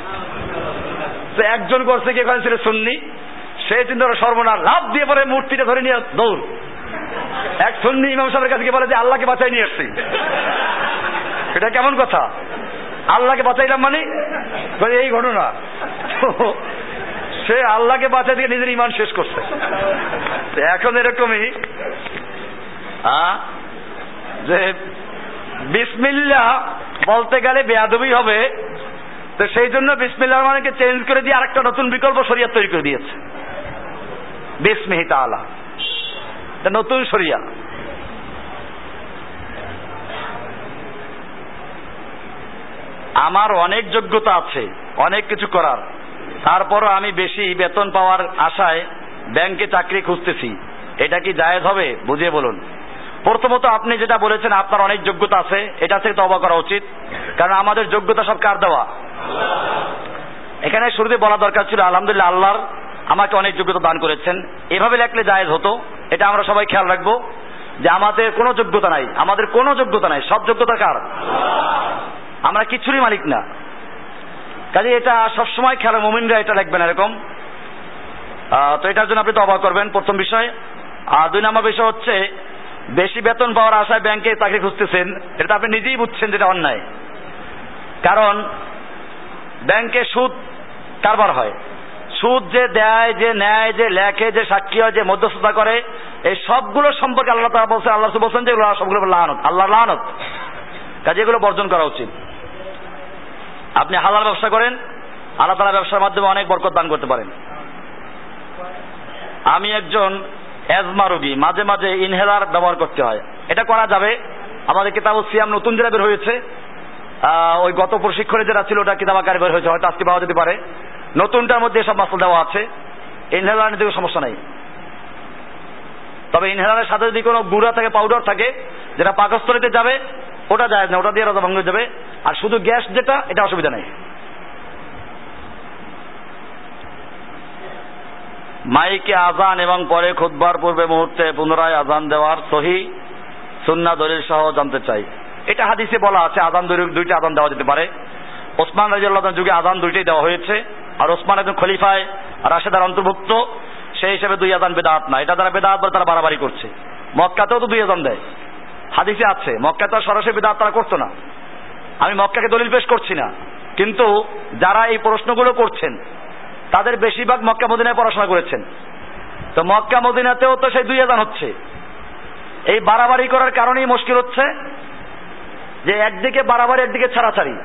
তো একজন করছে কি ওখানে ছিল সুন্নি সে চিন্তা করে সর্বনাশ লাভ দিয়ে পরে মূর্তিটা ধরে নিয়ে দৌড় এক সুন্নি ইমাম সাহেবের কাছে বলে যে, আল্লাহকে বাঁচাই নিয়ে এসছি। এটা কেমন কথা? আল্লাহকে বাঁচাইলাম মানে? এই ঘটনা। সে আল্লাহকে বাঁচাই দিয়ে নিজের ইমান শেষ করছে। এখন এরকমই যে বিসমিল্লা বলতে গেলে বেয়াদবি হবে, তো সেই জন্য বিসমিল্লাহ রহমানকে চেঞ্জ করে দিয়ে আরেকটা নতুন বিকল্প শরিয়া তৈরি করে দিয়েছে। বিসমিহি তাআলা। এটা নতুন শরিয়া। আমার অনেক যোগ্যতা আছে, অনেক কিছু করার। তারপরও আমি বেশি বেতন পাওয়ার আশায় ব্যাংকে চাকরি খুঁজতেছি। এটা কি জায়েজ হবে? বুঝিয়ে বলুন। প্রথমত আপনি যেটা বলেছেন, আপনার অনেক যোগ্যতা আছে, এটা থেকে তবা করা উচিত। কারণ আমাদের যোগ্যতা সব কার দেওয়া? এখানে শুরুতে বলা দরকার ছিল, আলহামদুলিল্লাহ, আল্লাহর আমাকে অনেক যোগ্যতা দান করেছেন। এভাবে লেখলে জায়েজ হতো। এটা আমরা সবাই খেয়াল রাখব যে আমাদের কোনো যোগ্যতা নাই। আমাদের কোনো যোগ্যতা নাই। সব যোগ্যতা কার? আমরা কিছুরই মালিক না। কাজে এটা সবসময় খেয়াল, মোমিনরা এটা লিখবেন এরকম। তো এটার জন্য আপনি তো তবা করবেন। প্রথম বিষয়। আর দুই নম্বর বিষয় হচ্ছে, বেশি বেতন পাওয়ার আশায় ব্যাংকে চাকরি খুঁজতেছেন, এটা আপনি নিজেই বুঝছেন যেটা অন্যায়। কারণ, ব্যাংকে সুদ কারবার হয়। সুদ যে দেয়, যে নেয়, যে লেখে, যে সাক্ষী হয়, যে মধ্যস্থতা করে, এই সবগুলো সম্পর্কে আল্লাহ তারা বলছেন, আল্লাহ বলছেন যে সবগুলো লানত আল্লাহ লানত। কাজে এগুলো বর্জন করা উচিত। আপনি হালাল ব্যবসা করেন, আল্লাহ তালা ব্যবসার মাধ্যমে অনেক বরকত দান করতে পারেন। আমি একজন অ্যাজমা রোগী, মাঝে মাঝে ইনহেলার ব্যবহার করতে হয়। এটা করা যাবে। আমাদের কিতাব সিয়াম নতুন যেটা বের হয়েছে ওই গত প্রশিক্ষণে যেটা ছিল, ওটা কিতাব আকারে বের হয়েছে, হয়তো আজকে পাওয়া যেতে পারে। নতুনটার মধ্যে সব মাসল দেওয়া আছে। ইনহেলার কোনো সমস্যা নাই। তবে ইনহেলারের সাথে যদি কোনো গুঁড়া থাকে পাউডার থাকে, যেটা পাকস্থলিতে যাবে, ওটা যায় না, ওটা দিয়ে রোজা ভঙ্গ যাবে। আর শুধু গ্যাস যেটা, এটা অসুবিধা নেই। মাইকে আজান এবং পরে খুদবার পূর্বে মুহূর্তে পুনরায় আজান দেওয়ার সহি সুন্না দলিল সহ জানতে চাই। এটা হাদিসে বলা আছে আজান দুই- দুইটা আজান দেওয়া যেতে পারে। ওসমান রাজিয়াল্লাহ যুগে আজান দুইটাই দেওয়া হয়েছে। আর ওসমান একজন খলিফায় রাশেদার অন্তর্ভুক্ত, সেই হিসেবে দুই আজান বেদাত না। এটা তারা বেদাত বলে তারা বাড়াবাড়ি করছে। মক্কাতেও তো দুই আজান দেয়। হাদিসে আছে মক্কা তো সরাসরি বেদাত তারা করতো না। আমি মক্কাকে দলিল পেশ করছি না। কিন্তু যারা এই প্রশ্নগুলো করছেন, তাদের বেশিরভাগ মক্কা মদিনায় পড়াশোনা করেছেন। তো মক্কা মদিনাতেও তো সেই দুই আজান হচ্ছে। এই বাড়াবাড়ি করার কারণেই মুশকিল হচ্ছে যে একদিকে বাড়াবাড়ি, একদিকে ছাড়াছাড়ি।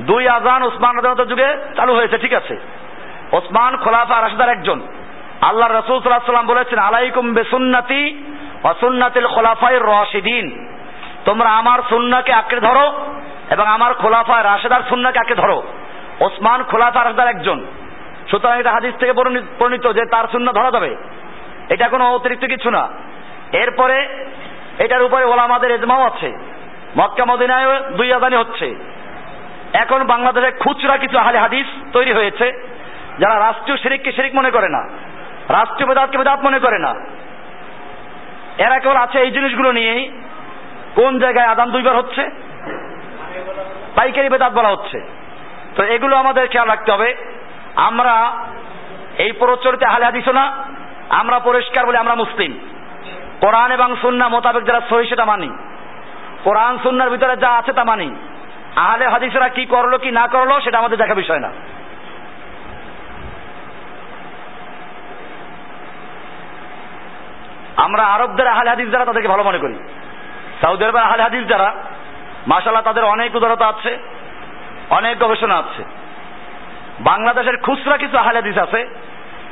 দুই আজান ওসমান যুগে চালু হয়েছে, ঠিক আছে? ওসমান খোলাফা রাশিদার একজন। আল্লাহ রসুল সাল্লাম বলেছেন, আলাইকুম বেসুন্নাতি অসুন্নাতিল খোলাফাই রশিদিন। তোমরা আমার সুন্নাকে আঁকড়ে ধরো এবং আমার খোলাফা রাশেদার সুন্নাকে আঁকড়ে ধরো। ওসমান খোলাফা রাশেদার একজন। সুতরাং এটা হাদিস থেকে প্রণীত যে তার সুন্না ধরা যাবে। এটা কোনো অতিরিক্ত কিছু না। এরপরে এটার উপরে ওলামাদের এজমাও আছে। মক্কা মদিনায় দুই আদানি হচ্ছে। এখন বাংলাদেশে খুচরা কিছু আহলে হাদিস তৈরি হয়েছে, যারা রাষ্ট্রীয় শিরিককে শিরিক মনে করে না, রাষ্ট্রীয় বেদাতকে বেদাত মনে করে না। এরা কেবল আছে এই জিনিসগুলো নিয়েই, কোন জায়গায় আদান দুইবার হচ্ছে? পাইকারি বেদাত বলা হচ্ছে। তো এগুলো আমাদের খেয়াল রাখতে হবে। আমরা এই প্রচলিত আহলে হাদিসও না, আমরা পরিষ্কার বলে আমরা মুসলিম। কোরআন এবং সুন্না মোতাবেক যারা সহি সেটা মানি। কোরআন সুন্নার ভিতরে যা আছে তা মানি। আহলে হাদিসরা কি করল, কি না করল, সেটা আমাদের দেখা বিষয় না। আমরা আরবদের আহলে হাদিস যারা, তাদেরকে ভালো মনে করি। সৌদি আরবের আহলে হাদিস যারা মাশাল্লাহ তাদের অনেক উদারতা আছে, অনেক গবেষণা আছে। বাংলাদেশের খুচরা কিছু আহলে হাদিস আছে,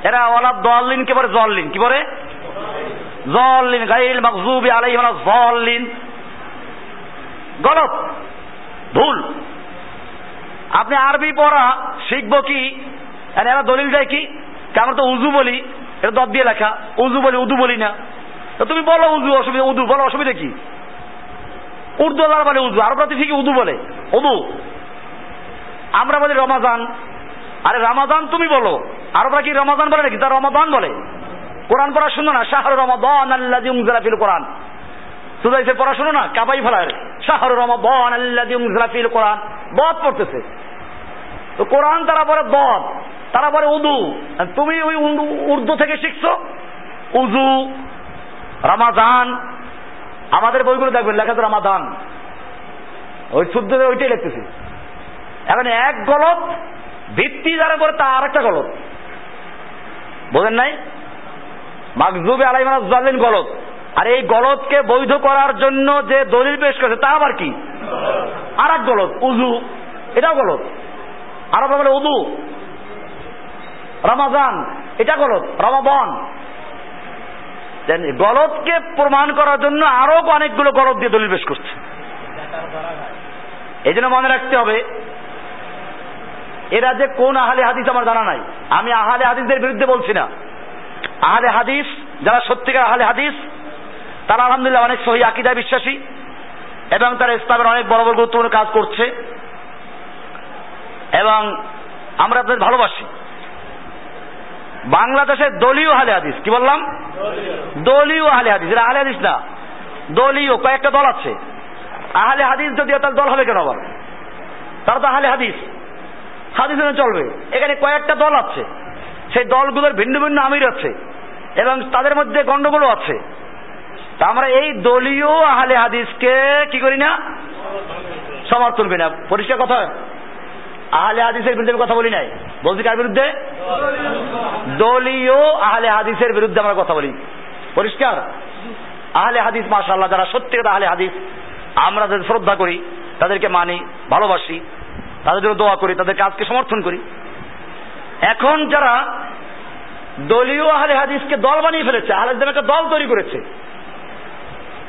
এরা ওয়ালা দলিন কে বলে জল্লিন? কি বলে? জল্লিন, গাইল মকজুবি আলাইহিম ওয়ালা জল্লিন। গলত। ভুল। আপনি আরবি পড়া শিখব কি? আর এরা দলিল দেয় কি? আমরা তো উজু বলি, এটা দত দিয়ে লেখা। উজু বলি, উদু বলি না। তো তুমি বলো উজু, অসুবিধা উদু, বলো অসুবিধা কি? উর্দু যারা বলে উজু, আরবরা তো ঠিকই উদু বলে। উদু। আমরা বলি রমাজান। আরে রমাজান তুমি বলো। আরবরা কি রমাজান বলে নাকি? তার রমাদান বলে। কোরআন পড়া শুনো না? শাহর রমাদান উনজিলা ফিল কোরআন। সুদাইসের পড়া শুনো না, কাবাই ফেলায় শাহর রমাদান আল্লাযী উনজিলা কোরআন। বদ পড়তেছে। তো কোরআন তারা পরে বদ, তারা পরে উদু। তুমি ওই উর্দু- থেকে শিখছো? উজু রামাদান আমাদের বইগুলো দেখবেন, লেখা তো রামাদান। ওই শুদ্ধ ওইটাই লিখতেছি। এখন এক গলত ভিত্তি যারা করে তা আর একটা গলত। বোঝেন নাই? মাকজুবে আলাই মানে জালেন গলত। আর এই গলতকে বৈধ করার জন্য যে দলিল পেশ করেছে, তা আবার কি? আর এক গলত উজু এটাও গলত আরও বলে উদু রমাজান, এটা গলত রমাবন। গলতকে প্রমাণ করার জন্য আরও অনেকগুলো গলত দিয়ে দলিল পেশ করছে। এই জন্য মনে রাখতে হবে, এরা যে কোন আহলে হাদিস আমার জানা নাই। আমি আহলে হাদিসদের বিরুদ্ধে বলছি না। আহলে হাদিস, যারা সত্যিকার আহলে হাদিস তারা আলহামদুলিল্লাহ অনেক সহি আকিদায় বিশ্বাসী এবং তারা ইসলামের অনেক বড় বড় গুরুত্বপূর্ণ কাজ করছে। এবং আমরা তাদের ভালোবাসি। বাংলাদেশের দলীয় আহলে হাদিস, কি বললাম? দলীয় আহলে হাদিস। এরা আহলে হাদিস না। দলীয়, কয়েকটা দল আছে। আহলে হাদিস যদি তার দল হবে কেন আবার? তারা তো আহলে হাদিস। হাদিস চলবে। এখানে কয়েকটা দল আছে। সেই দলগুলোর ভিন্ন ভিন্ন আমির আছে। এবং তাদের মধ্যে গন্ডগোলও আছে। আমরা এই দলীয় আহলে হাদিসকে কি করি না? সমর্থন করি না। পরিষ্কার কথা? আহলে হাদিসের বিরুদ্ধে কথা বলি নাই। বলছি কার বিরুদ্ধে? দলীয় আহলে হাদিসের বিরুদ্ধে আমরা কথা বলি। পরিষ্কার? আহলে হাদিস, মাশাআল্লাহ, যারা সত্যি কথা আহলে হাদিস, আমরা তাদের শ্রদ্ধা করি, তাদেরকে মানি, ভালোবাসি, তাদের জন্য দোয়া করি, তাদের কাজকে সমর্থন করি। এখন যারা দলীয় আহলে হাদিসকে দল বানিয়ে ফেলেছে, আহলে একটা দল তৈরি করেছে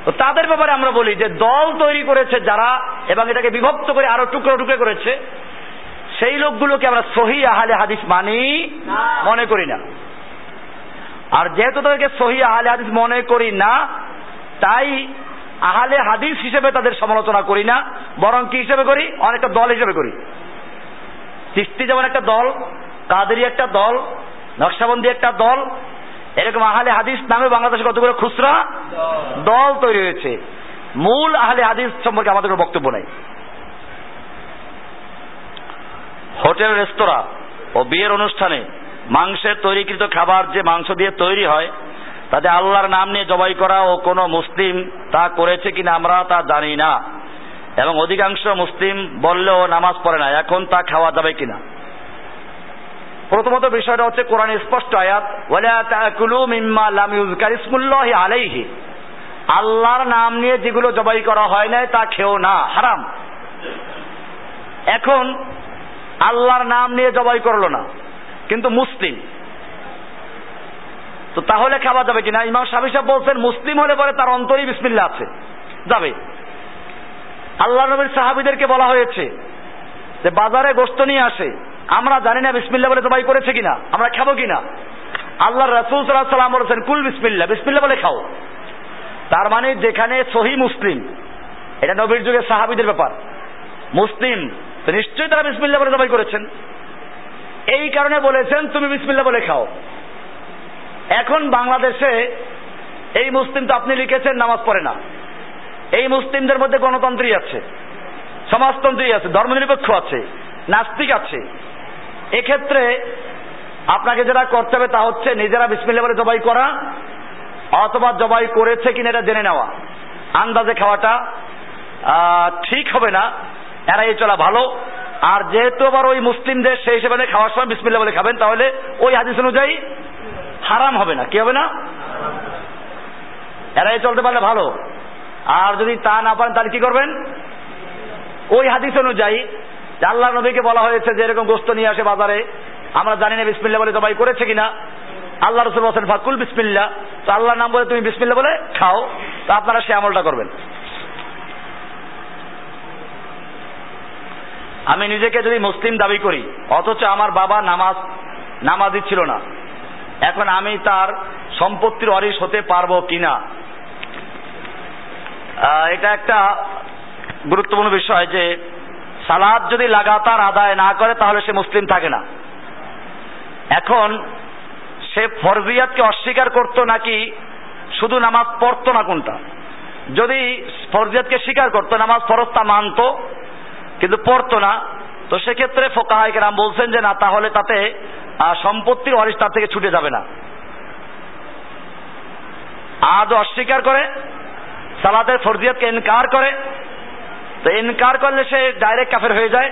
তো তাদের ব্যাপারে আমরা বলি যে দল তৈরি করেছে যারা এবং এটাকে বিভক্ত করে আরও টুকরো টুকরো করেছে, সেই লোকগুলোকে আমরা সহি আহলে হাদিস মানি, মনে করি না। আর যেহেতু তাদেরকে সহি আহলে হাদিস মনে করি না, তাই আহলে হাদিস হিসেবে তাদের সমালোচনা করি না, বরং কি হিসেবে করি? অনেকটা দল হিসেবে করি। চিস্তি যেমন একটা দল, কাদেরি একটা দল, নকশাবন্দি একটা দল এরকম আহলে হাদিস নামে বাংলাদেশে কতগুলো খুচরা? দল। তৈরি হয়েছে। মূল আহলে হাদিস সম্পর্কে আমাদের কোনো বক্তব্য নাই। হোটেল রেস্তোরাঁ ও বিয়ের অনুষ্ঠানে মাংসের তৈরিকৃত খাবার যে মাংস দিয়ে তৈরি হয় তাতে আল্লাহর নাম নিয়ে জবাই করা ও কোনো মুসলিম তা করেছে কিনা আমরা তা জানি না। এবং অধিকাংশ মুসলিম বললেও নামাজ পড়ে না। এখন তা খাওয়া যাবে কিনা? প্রথমত বিষয়টা হচ্ছে কোরআন স্পষ্ট আয়াত, ওয়ালা তাকুলু মিম্মা লাম ইউজকার ইসমুল্লাহি আলাইহি। আল্লাহর নাম নিয়ে যেগুলো জবাই করা হয় নাই, তা খেও না, হারাম। এখন আল্লাহর নাম নিয়ে জবাই করল না, কিন্তু মুসলিম। তো তাহলে খাওয়া যাবে কিনা? ইমাম সাহেব সাহেব বলছেন, মুসলিম হলে পরে তার অন্তরই বিসমিল্লা আছে। যাবে। আল্লাহ নবীর সাহাবিদেরকে বলা হয়েছে যে বাজারে গোস্ত নিয়ে আসে আমরা জানি না বিসমিল্লা বলে জবাই করেছে কিনা, আমরা খাব কিনা। আল্লাহ রাসুল সাল্লাহ সাল্লাম বলেছেন, কুল বিসমিল্লা বিসমিল্লা বলে খাও। তার মানে যেখানে সহি মুসলিম, এটা নবীর যুগে সাহাবিদের ব্যাপার। মুসলিম নিশ্চয়ই তারা বিসমিল্লা বলে জবাই করেছেন। এই কারণে বলেছেন, তুমি বিসমিল্লা বলে খাও। এখন বাংলাদেশে এই মুসলিম তো আপনি লিখেছেন, নামাজ পড়ে না। এই মুসলিমদের মধ্যে গণতন্ত্রই আছে সমাজতন্ত্রী আছে, ধর্মনিরপেক্ষ আছে, নাস্তিক আছে। এক্ষেত্রে আপনাকে যেটা করতে হবে তা হচ্ছে নিজেরা বিসমিল্লা বলে জবাই করা অথবা জবাই করেছে কিনা এটা জেনে নেওয়া। আন্দাজে খাওয়াটা ঠিক হবে না এড়াই চলা ভালো। আর যেহেতু আবার ওই মুসলিমদের সেই হিসেবে খাওয়ার সময় বিসমিল্লা বলে খাবেন, তাহলে ওই হাদিস অনুযায়ী হারাম হবে না। কি হবে না? এরাই চলতে পারলে ভালো। আর যদি তা না পারেন, তাহলে কি করবেন? ওই হাদিস অনুযায়ী আল্লাহ নবীকে বলা হয়েছে যে এরকম গোস্ত নিয়ে আসে বাজারে, আমরা জানি না বিসমিল্লা বলে জবাই করেছে কিনা। আল্লাহ রসুল বলছেন, ফাকুল বিসমিল্লা তো আল্লাহর নাম বলে তুমি বিসমিল্লা বলে খাও, তো আপনারা সে আমলটা করবেন। আমি নিজেকে যদি মুসলিম দাবি করি, অথচ আমার বাবা নামাজ, নামাজি ছিল না, এখন আমি তার সম্পত্তির অরিস হতে পারব কিনা? এটা একটা গুরুত্বপূর্ণ বিষয় যে সালাদ যদি লাগাতার আদায় না করে, তাহলে সে মুসলিম থাকে না। এখন সে ফরজিয়াতকে অস্বীকার করত নাকি শুধু নামাজ পড়তো না কোনটা? যদি ফরজিয়াতকে স্বীকার করতো, নামাজ ফরজ তা মানত, কিন্তু পড়তো না, তো সেক্ষেত্রে ফোকাহাইকে নাম বলছেন যে না, তাহলে তাতে সম্পত্তির অরিস তার থেকে ছুটে যাবে না। আজ অস্বীকার করে, সালাদের ফরজিয়াতকে ইনকার করে তো ইনকার করলে সে ডাইরেক্ট কাফের হয়ে যায়,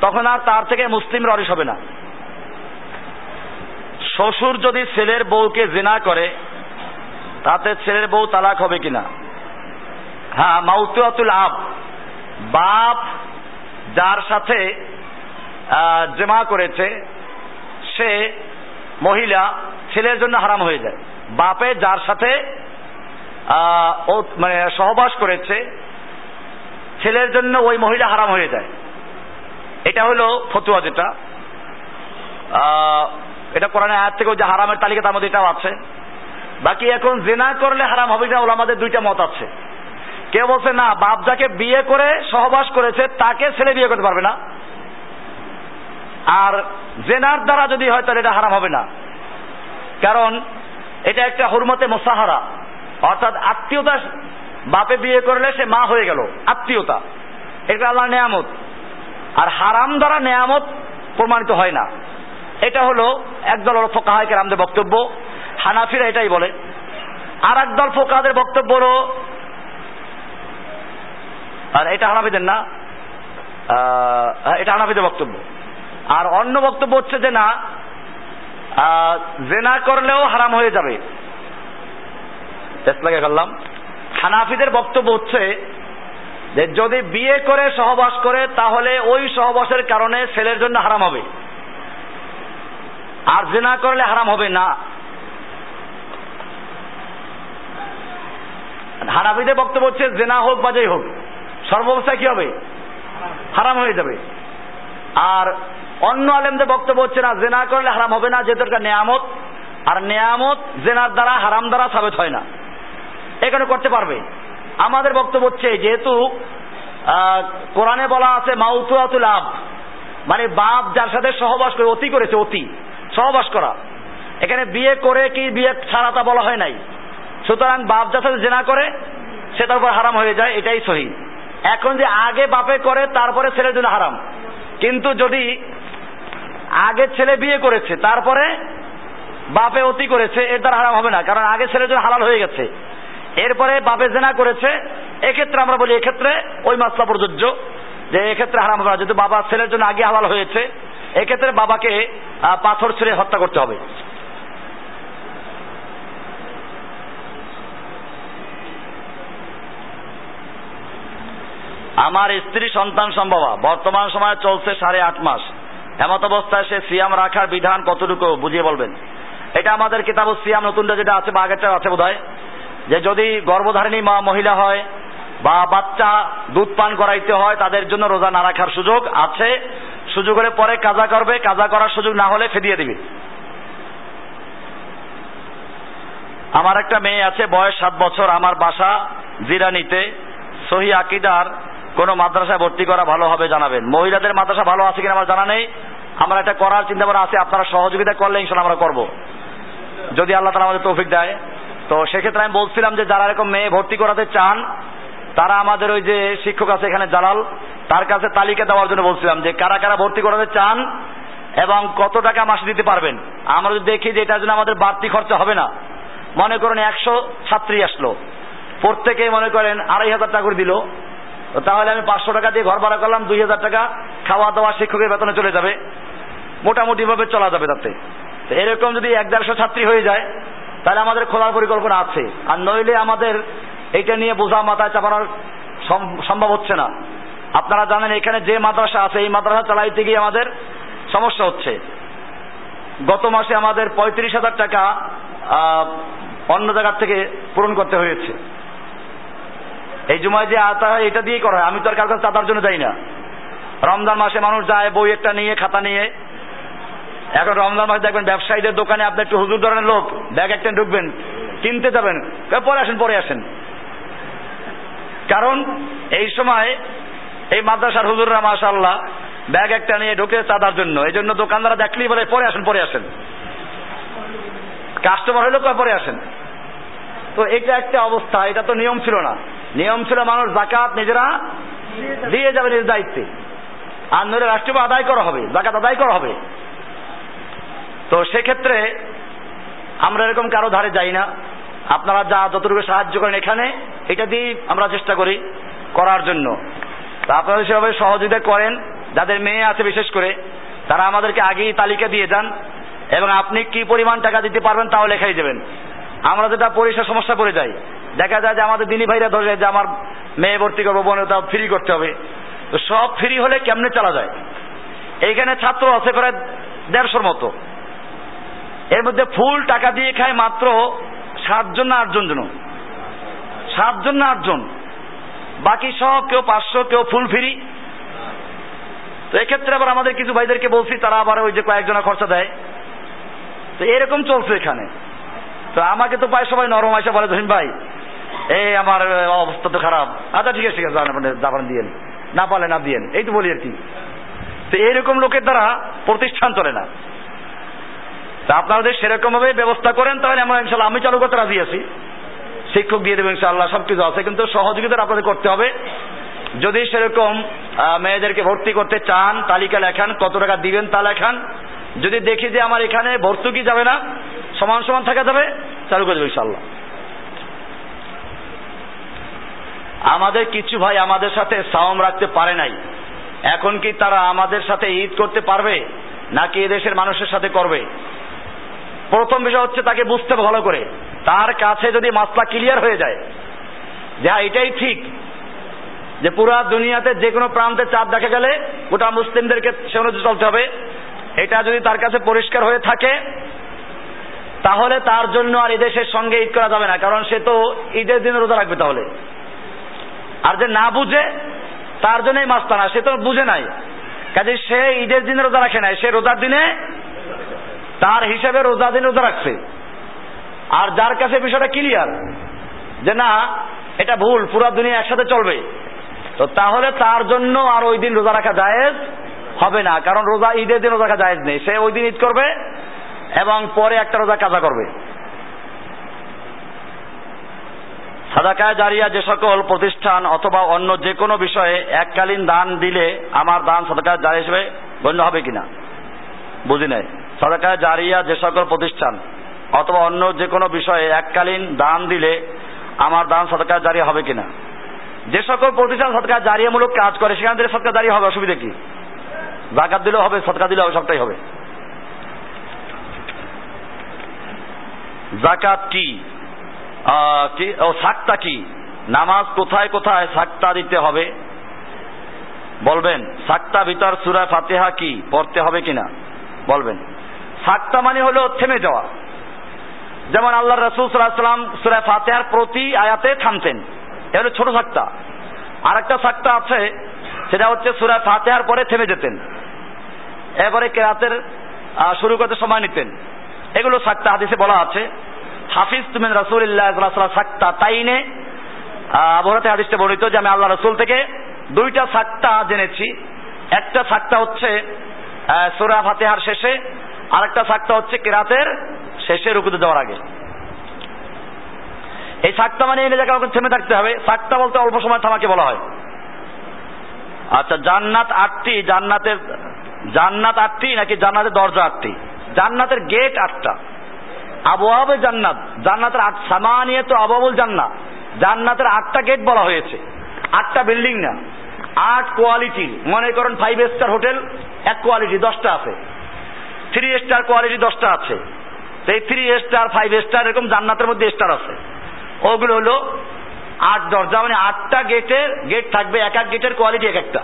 তখন আর তার থেকে মুসলিম অরিস হবে না। শ্বশুর যদি ছেলের বউকে জেনা করে, তাতে ছেলের বউ তালাক হবে কিনা? হ্যাঁ মাউতুয়াতুল আব। বাপ যার সাথে জেমা করেছে, সে মহিলা ছেলের জন্য হারাম হয়ে যায়। বাপে যার সাথে মানে সহবাস করেছে ছেলের জন্য ওই মহিলা হারাম হয়ে যায়। এটা হলো ফতুয়া যেটা। এটা কোরআনে আয়াত থেকে যে হারামের তালিকা তার মধ্যে এটাও আছে। বাকি এখন জেনা করলে হারাম হবে না আমাদের দুইটা মত আছে। কেউ বলছে, না, বাপ যাকে বিয়ে করে সহবাস করেছে, তাকে ছেলে বিয়ে করতে পারবে না। আর জেনার দ্বারা যদি হয়, তাহলে এটা হারাম হবে না। কারণ এটা একটা হুরমতে মোসাহারা। অর্থাৎ আত্মীয়তা বাপে বিয়ে করলে সে মা হয়ে গেল, আত্মীয়তা। এটা আল্লাহ নেয়ামত। আর হারাম দ্বারা নেয়ামত প্রমাণিত হয় না। এটা হলো একদল হলো ফোকাহাইকে রামদের বক্তব্য। হানাফিরা এটাই বলে। আর একদল ফোকাহাদের বক্তব্য হলো, আর এটা হানাফিদের না এটা হানাফিদের বক্তব্য। আর অন্য বক্তব্য হচ্ছে যে না জেনা করলেও হারাম হয়ে যাবে। লাগিয়ে ফেললাম। হানাফিদের বক্তব্য হচ্ছে যে যদি বিয়ে করে, সহবাস করে, তাহলে ওই সহবাসের কারণে ছেলের জন্য হারাম হবে। আর জেনা করলে হারাম হবে না। হানাবিদের বক্তব্য হচ্ছে, জেনা হোক বা যাই হোক, সর্বাবস্থায় কি হবে? হারাম হয়ে যাবে। আর অন্য আলেমদের বক্তব্য হচ্ছে না, জেনা করলে হারাম হবে না, যেহেতু নেয়ামত, আর নেয়ামত জেনার দ্বারা হারাম দ্বারা সাবেত হয় না। এখানে করতে পারবে? আমাদের বক্তব্য হচ্ছে, যেহেতু কোরআনে বলা আছে, মাউতুয়াতুল আব। মানে বাপ যার সাথে সহবাস করে, অতি করেছে, অতি। সহবাস করা। এখানে বিয়ে করে কি বিয়ে ছাড়া তা বলা হয় নাই। সুতরাং বাপ যার সাথে জেনা করে সেটার উপর হারাম হয়ে যায়, এটাই সহি। এখন যে আগে বাপে করে, তারপরে ছেলের জন্য হারাম। কিন্তু যদি আগে ছেলে বিয়ে করেছে, তারপরে বাপে অতি করেছে, এর দ্বারা হারাম হবে না। কারণ আগে ছেলের জন্য হালাল হয়ে গেছে। এরপরে বাপে জেনা করেছে। এক্ষেত্রে আমরা বলি, এক্ষেত্রে ওই মাসলা প্রযোজ্য, যে এক্ষেত্রে হারাম হবে যেহেতু বাবা ছেলের জন্য আগে হালাল হয়েছে, এক্ষেত্রে বাবাকে পাথর ছেড়ে হত্যা করতে হবে। আমার স্ত্রী সন্তান সম্ভবা। বর্তমান সময়ে চলছে সাড়ে আট মাস। এমত অবস্থায় সে সিয়াম রাখার বিধান কতটুকু, বুঝিয়ে বলবেন? এটা আমাদের কিতাব সিয়াম, নতুনটা যেটা আছে, বা আগেরটা আছে বোধ যে যদি গর্ভধারিণী মা মহিলা হয় বা বাচ্চা দুধ পান করাইতে হয়, তাদের জন্য রোজা না রাখার সুযোগ আছে। সুযোগ হলে পরে কাজা করবে, কাজা করার সুযোগ না হলে ফেদিয়ে দিবে। আমার একটা মেয়ে আছে, বয়স সাত বছর, আমার বাসা জিরানিতে। সহি আকিদার কোন মাদ্রাসায় ভর্তি করা ভালো হবে জানাবেন। মহিলাদের মাদ্রাসা ভালো আছে কিনা আমার জানা নেই। আমার একটা করার চিন্তা ভাবনা আছে, আপনারা সহযোগিতা করলে ইনশাল্লাহ আমরা করব। যদি আল্লাহ তালা আমাদের তৌফিক দেয়। তো সেক্ষেত্রে আমি বলছিলাম যে যারা এরকম মেয়ে ভর্তি করাতে চান, তারা আমাদের ওই যে শিক্ষক আছে এখানে জালাল, তার কাছে তালিকা দেওয়ার জন্য বলছিলাম যে কারা কারা ভর্তি করাতে চান এবং কত টাকা মাসে দিতে পারবেন। আমরা যদি দেখি যে এটার জন্য আমাদের বাড়তি খরচা হবে না। মনে করেন একশো ছাত্রী আসলো। প্রত্যেকে মনে করেন আড়াই হাজার টাকা করে দিল। তাহলে আমি পাঁচশো টাকা দিয়ে ঘর ভাড়া করলাম, দুই হাজার টাকা খাওয়া দাওয়া শিক্ষকের বেতনে চলে যাবে। মোটামুটি ভাবে চলা যাবে তাতে। এরকম যদি এক দেড়শো ছাত্রী হয়ে যায় তাহলে আমাদের খোলার পরিকল্পনা আছে। আর নইলে আমাদের এটা নিয়ে বোঝা মাথায় চাপানোর সম্ভব হচ্ছে না। আপনারা জানেন এখানে যে মাদ্রাসা আছে, এই মাদ্রাসা চালাইতে গিয়ে আমাদের সমস্যা হচ্ছে। গত মাসে আমাদের পঁয়ত্রিশ হাজার টাকা অন্য জায়গার থেকে পূরণ করতে হয়েছে। এই জুমায় যে আতা এটা দিয়েই করা হয়। আমি তো আর কার কাছে চাতার জন্য যাই না। রমজান মাসে মানুষ যায়, বই একটা নিয়ে, খাতা নিয়ে এখন রমজান মাসে দেখবেন ব্যবসায়ীদের দোকানে আপনি একটু হুজুর ধরনের লোক, ব্যাগ একটা ঢুকবেন, কিনতে যাবেন পরে আসেন পরে আসেন। কারণ এই সময় এই মাদ্রাসার হুজুররা মাশাল্লাহ ব্যাগ একটা নিয়ে ঢুকে চাঁদার জন্য এই জন্য দোকানদারা দেখলেই বলে, পরে আসেন পরে আসেন। কাস্টমার হইলে পরে আসেন। তো এটা একটা অবস্থা, এটা তো নিয়ম ছিল না। নিয়ম ছিল মানুষ জাকাত নিজেরা দিয়ে যাবে নিজ দায়িত্বে। আর নইলে রাষ্ট্রীয় আদায় করা হবে জাকাত আদায় করা হবে। তো সেক্ষেত্রে আমরা এরকম কারও ধারে যাই না। আপনারা যা যতটুকু সাহায্য করেন এখানে, এটা দিয়েই আমরা চেষ্টা করি করার জন্য। তা আপনারা সেভাবে সহযোগিতা করেন, যাদের মেয়ে আছে বিশেষ করে, তারা আমাদেরকে আগেই তালিকা দিয়ে যান এবং আপনি কি পরিমাণ টাকা দিতে পারবেন তাও লেখাই দেবেন। আমরা যেটা পরিষেবা সমস্যা পড়ে যাই দেখা যায় যে আমাদের দিনী ভাইরা ধরে যে আমার মেয়ে ভর্তি করব বোন তাও ফ্রি করতে হবে। তো সব ফ্রি হলে কেমনে চালা যায়? এইখানে ছাত্র আছে প্রায় দেড়শোর মতো। এর মধ্যে ফুল টাকা দিয়ে খায় মাত্র সাতজন না আটজন জন সাতজন না আটজন? বাকি সব কেউ পাঁচশো, কেউ ফুল ফ্রি। তো এক্ষেত্রে আবার আমাদের কিছু ভাইদেরকে বলছি, তারা আবার ওই যে কয়েকজনা খরচা দেয়। তো এরকম চলছে এখানে। তো আমাকে তো পায় সবাই নরম আসে বলে ধরিন ভাই, এই আমার অবস্থা তো খারাপ। আচ্ছা ঠিক আছে ঠিক আছে যাবেন দিয়েন না। পারলে না দিয়েন এই তো বলি আর কি। তো এইরকম লোকের দ্বারা প্রতিষ্ঠান চলে না। তা আপনারা যদি সেরকম ভাবে ব্যবস্থা করেন, তাহলে আমরা ইনশাল্লাহ আমি চালু করতে রাজি আছি। শিক্ষক দিয়ে দেবেন ইনশাল্লাহ সবকিছু আছে, কিন্তু সহযোগিতা আপনাদের করতে হবে। যদি সেরকম মেয়েদেরকে ভর্তি করতে চান, তালিকা লেখান, কত টাকা দিবেন তা লেখান। যদি দেখি যে আমার এখানে ভর্তুকি যাবে না, সমান সমান থাকা যাবে, চালু করে দেবো ইনশাল্লাহ আমাদের কিছু ভাই আমাদের সাথে সাওম রাখতে পারে নাই। এখন কি তারা আমাদের সাথে ঈদ করতে পারবে, নাকি এদেশের মানুষের সাথে করবে? প্রথম বিষয় হচ্ছে তাকে বুঝতে ভালো করে। তার কাছে যদি মাসলা ক্লিয়ার হয়ে যায়, যে হ্যাঁ এটাই ঠিক, যে পুরা দুনিয়াতে যে কোনো প্রান্তে চাঁদ দেখা গেলে গোটা মুসলিমদেরকে সে অনুযায়ী চলতে হবে। এটা যদি তার কাছে পরিষ্কার হয়ে থাকে, তাহলে তার জন্য আর এদেশের সঙ্গে ঈদ করা যাবে না, কারণ সে তো ঈদের দিনে রোজা রাখবে তাহলে। আর যে না বুঝে, তার জন্যই মাস্তানা সে তো বুঝে নাই। কাজে সে ঈদের দিনে রোজা রাখে নাই, সে রোজার দিনে তার হিসাবে রোজা দিন রোজা রাখছে। আর যার কাছে বিষয়টা ক্লিয়ার যে না, এটা ভুল, পুরো দুনিয়া একসাথে চলবে। তো তাহলে তার জন্য আর ওই দিন রোজা রাখা জায়েজ হবে না, কারণ রোজা ঈদের দিন রোজা রাখা জায়েজ নেই। সে ওই দিন ঈদ করবে এবং পরে একটা রোজা কাজা করবে। সাদাকায় জারিয়া যে সকল প্রতিষ্ঠান অথবা অন্য যে কোনো বিষয়ে এককালীন দান দিলে আমার দান সাদাকায় জারি হিসেবে গণ্য হবে কিনা? বুঝি নাই। সাদাকায় জারিয়া যে সকল প্রতিষ্ঠান অথবা অন্য যে কোনো বিষয়ে এককালীন দান দিলে আমার দান সাদাকায় জারি হবে কিনা? যে সকল প্রতিষ্ঠান সৎকার জারিয়ামূলক কাজ করে, সেখান থেকে সৎকার জারি হবে, অসুবিধা কি? জাকাত দিলেও হবে, সৎকার দিলেও হবে, সবটাই হবে। জাকাত কি? ও সাক্তা কি? নামাজ কোথায় কোথায় সাক্তা দিতে হবে? বলবেন সাক্তা ভিতর সুরা ফাতেহা কি? পড়তে হবে কিনা? বলবেন। সাক্তা মানে হলো থেমে যাওয়া। যেমন আল্লাহ রসুল সাল্লাম সুরা ফাতেহার প্রতি আয়াতে থামতেন। এ হলো ছোট সাক্তা আর একটা সাক্তা আছে, সেটা হচ্ছে সুরা ফাতেহার পরে থেমে যেতেন। এবারে কেরাতের শুরু করতে সময় নিতেন। এগুলো সাক্তা হাদিসে বলা আছে। হাফিজ তুমি তুমিন রাসুল্লাহ সাক্তা তাইনে আবহাওয়াতে হাদিসটা বর্ণিত যে আমি আল্লাহ রসুল থেকে দুইটা সাক্তা জেনেছি। একটা সাক্তা হচ্ছে সূরা ফাতেহার শেষে আর একটা সাক্তা হচ্ছে কেরাতের শেষে রুকুতে দেওয়ার আগে। এই সাক্তা মানে এনে আমাকে থেমে থাকতে হবে। সাক্তা বলতে অল্প সময় থামাকে বলা হয়। আচ্ছা জান্নাত আটটি, জান্নাতের, জান্নাত আটটি নাকি জান্নাতের দরজা আটটি? জান্নাতের গেট আটটা। আবহাওয়া জান্নাত, জান্নাতের আট সামানিয়ে তো আবহাবুল জান্নাত। জান্নাতের আটটা গেট বলা হয়েছে। আটটা বিল্ডিং না। আট কোয়ালিটি। মনে করেন ফাইভ স্টার হোটেল, এক কোয়ালিটি, দশটা আছে। থ্রি স্টার কোয়ালিটি দশটা আছে। সেই থ্রি স্টার ফাইভ স্টার এরকম জান্নাতের মধ্যে স্টার আছে। ওগুলো হলো আট দরজা মানে আটটা গেটের গেট থাকবে, এক এক গেটের কোয়ালিটি এক একটা।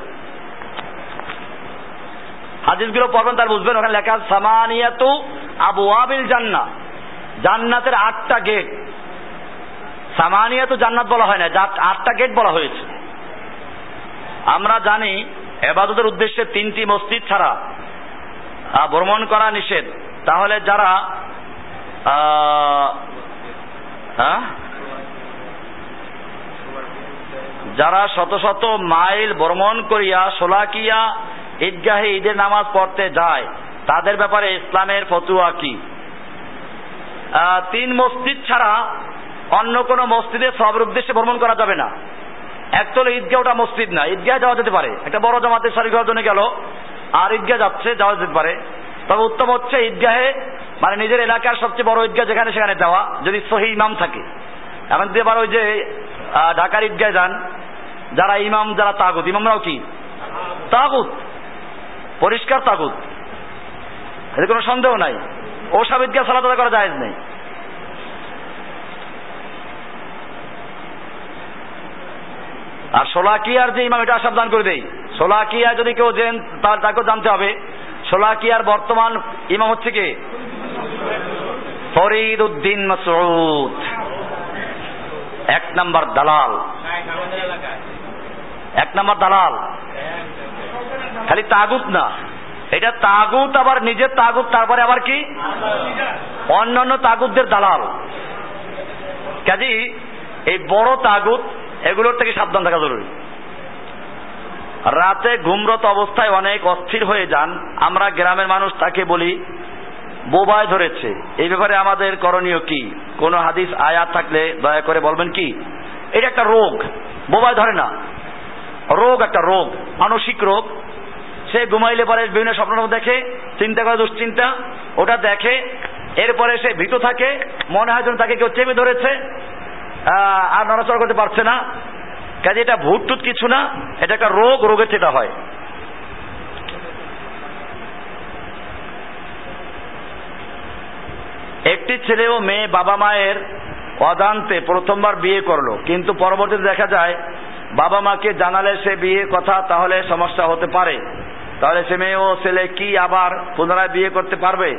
হাদিসগুলো পড়বেন, তার বুঝবেন, ওখানে লেখা সামানিয়াতু আবু আবিল জান্না জান্নাতের আটটা গেট সামানিয়াতু জান্নাত বলা হয় না আটটা গেট বলা হয়েছে। আমরা জানি এবাদতের উদ্দেশ্যে তিনটি মসজিদ ছাড়া ভ্রমণ করা নিষেধ। তাহলে যারা হ্যাঁ? যারা শত শত মাইল ভ্রমণ করিয়া সোলাকিয়া ঈদগাহে ঈদের নামাজ পড়তে যায়, তাদের ব্যাপারে ইসলামের ফতুয়া কি? তিন মসজিদ ছাড়া অন্য কোনো মসজিদে সবের উদ্দেশ্যে ভ্রমণ করা যাবে না। এক তো ঈদগাহ ওটা মসজিদ না, ঈদগাহ যাওয়া যেতে পারে। একটা বড় জামাতের হওয়ার জন্য গেল আর ঈদগাহ যাচ্ছে যাওয়া যেতে পারে। তবে উত্তম হচ্ছে ঈদগাহে মানে নিজের এলাকার সবচেয়ে বড় ঈদগাহ যেখানে সেখানে যাওয়া, যদি সহি ইমাম থাকে। এখন দিয়ে আবার ওই যে ঢাকার ঈদগাহে যান, যারা ইমাম, যারা তাগুত। ইমামরাও কি? তাগুত। পরিষ্কার তাগুত। এতে কোনো সন্দেহ নাই। ওসব ঈদগাহ সালাত আদায় করা জায়েজ নেই। আর সোলাকিয়ার যে ইমাম, এটা সাবধান করে দেই। সোলাকিয়া যদি কেউ জেন, তার, তাকেও জানতে হবে। সোলাকিয়ার বর্তমান ইমাম হচ্ছে কে? ফরিদ উদ্দিন মাসউদ। এক নাম্বার দালাল। এক নাম্বার দালাল। খালি তাগুত না। এটা তাগুত আবার নিজের তাগুত, তারপরে আবার কি? অন্যান্য তাগুতদের দালাল। কাজী এই বড় তাগুত, এগুলোর থেকে সাবধান থাকা জরুরি। রাতে ঘুমরত অবস্থায় অনেক অস্থির হয়ে যান। আমরা গ্রামের মানুষ তাকে বলি, বোবায় ধরেছে। এই ব্যাপারে আমাদের করণীয় কি? কোন হাদিস, আয়াত থাকলে দয়া করে বলবেন কি? এটা একটা রোগ। বোবায় ধরে না। রোগ একটা রোগ, মানসিক রোগ। সে ঘুমাইলে পরে বিভিন্ন স্বপ্ন দেখে, চিন্তা করে দুশ্চিন্তা, ওটা দেখে, এরপরে সে ভীত থাকে, মনে হয় যেন তাকে কেউ চেপে ধরেছে আর নড়াচড়া করতে পারছে না। কাজে এটা ভূত টুত কিছু না, এটা একটা রোগ রোগের সেটা হয়। একটি ছেলে ও মেয়ে বাবা মায়ের অদান্তে প্রথমবার বিয়ে করল, কিন্তু পরবর্তীতে দেখা যায়, বাবা মাকে জানালে সে বিয়ে কথা, তাহলে সমস্যা হতে পারে। তাহলে সে মেয়ে ও ছেলে কি আবার পুনরায় বিয়ে করতে পারবে?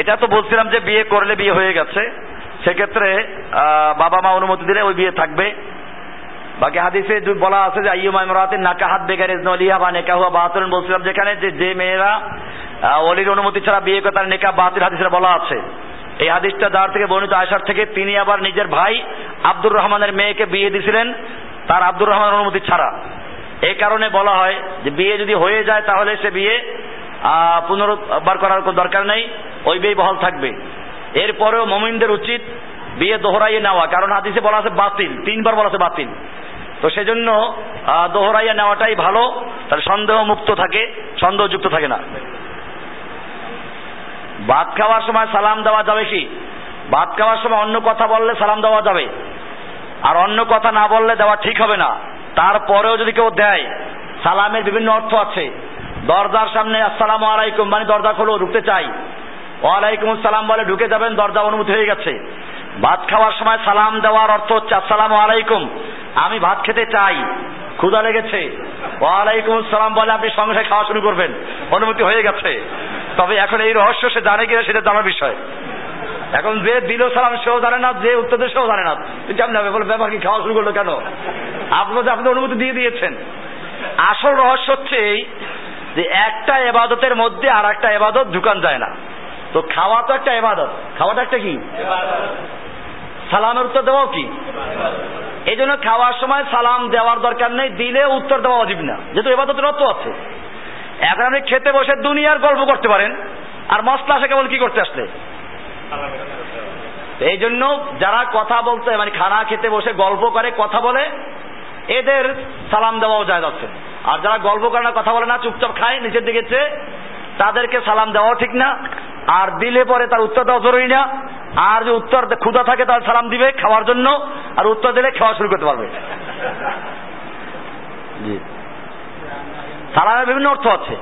এটা তো বলছিলাম যে বিয়ে করলে বিয়ে হয়ে গেছে। সেক্ষেত্রে বাবা মা অনুমতি দিলে ওই বিয়ে থাকবে। বাকি হাদিসে বলা আছে যে, আইয়ুমা ইমরাতিন নাকাহাত বেগার ইজনলিহা বা নেকা নেকাহুয়া বাহাতুন বলছিলাম যেখানে যে যে মেয়েরা অলির অনুমতি ছাড়া বিয়ে করে তার নেকা বাতিল হাদিসে বলা আছে। এই হাদিসটা যার থেকে বর্ণিত আয়সার থেকে, তিনি আবার নিজের ভাই আব্দুর রহমানের মেয়েকে বিয়ে দিয়েছিলেন, তার আব্দুর রহমানের অনুমতি ছাড়া। এই কারণে বলা হয় যে, বিয়ে যদি হয়ে যায় তাহলে সে বিয়ে পুনরুদ্ধার করার কোনো দরকার নেই, ওই বিয়ে বহাল থাকবে। এরপরেও মমিনদের উচিত বিয়ে দোহরাইয়ে নেওয়া, কারণ হাদিসে বলা আছে বাতিল, তিনবার বলা আছে বাতিল। তো সেজন্য দোহরাইয়া নেওয়াটাই ভালো, তাহলে সন্দেহ মুক্ত থাকে, সন্দেহযুক্ত থাকে না। ভাত খাওয়ার সময় সালাম দেওয়া যাবে কি? ভাত খাওয়ার সময় অন্য কথা বললে সালাম দেওয়া যাবে। আর অন্য কথা না বললে দেওয়া ঠিক হবে না। তারপরেও যদি কেউ দেয়, সালামের বিভিন্ন অর্থ আছে। দরজার সামনে, আসসালামু আলাইকুম মানে দরজা খোলো, ঢুকতে চাই। ওয়ালাইকুম আসসালাম বলে ঢুকে যাবেন, দরজা অনুমতি হয়ে গেছে। ভাত খাওয়ার সময় সালাম দেওয়ার অর্থ হচ্ছে, আসসালাম আলাইকুম, আমি ভাত খেতে চাই। ক্ষুধা লেগেছে। ওয়ালাইকুম আসসালাম বলে আপনি সঙ্গে সঙ্গে খাওয়া শুরু করবেন অনুমতি হয়ে গেছে। তবে এখন এই রহস্য সে জানে কিনা সেটা জানার বিষয়। এখন যে দিল সালাম সেও জানে না, যে উত্তর সেও জানে না। কেমন হবে ব্যাপার কি, খাওয়া শুরু করল কেন? আপনার আপনি অনুমতি দিয়ে দিয়েছেন। আসল রহস্য হচ্ছে এই যে একটা এবাদতের মধ্যে আর একটা এবাদত ঢুকান যায় না। তো খাওয়া তো একটা এবাদত। খাওয়াটা একটা কি? সালামের উত্তর দেওয়াও কি? এই জন্য খাওয়ার সময় সালাম দেওয়ার দরকার নেই, দিলে উত্তর দেওয়া অজীব না। যেহেতু এবাদত অর্থ আছে। এখন আপনি খেতে বসে দুনিয়ার গল্প করতে পারেন, আর মশলা আসে কেবল কি করতে আসলে? এই জন্য যারা কথা বলতে মানে খানা খেতে বসে গল্প করে, কথা বলে, এদের সালাম দেওয়াও যায় যাচ্ছে আর যারা গল্প করে না, কথা বলে না, চুপচাপ খায় নিচের দিকে তাদেরকে সালাম দেওয়াও ঠিক না। আর দিলে পরে তার উত্তর দেওয়া জরুরি না। আর যে উত্তর ক্ষুধা থাকে তার সালাম দিবে খাওয়ার জন্য, আর উত্তর দিলে খাওয়া শুরু করতে পারবে। সালামের বিভিন্ন অর্থ আছে।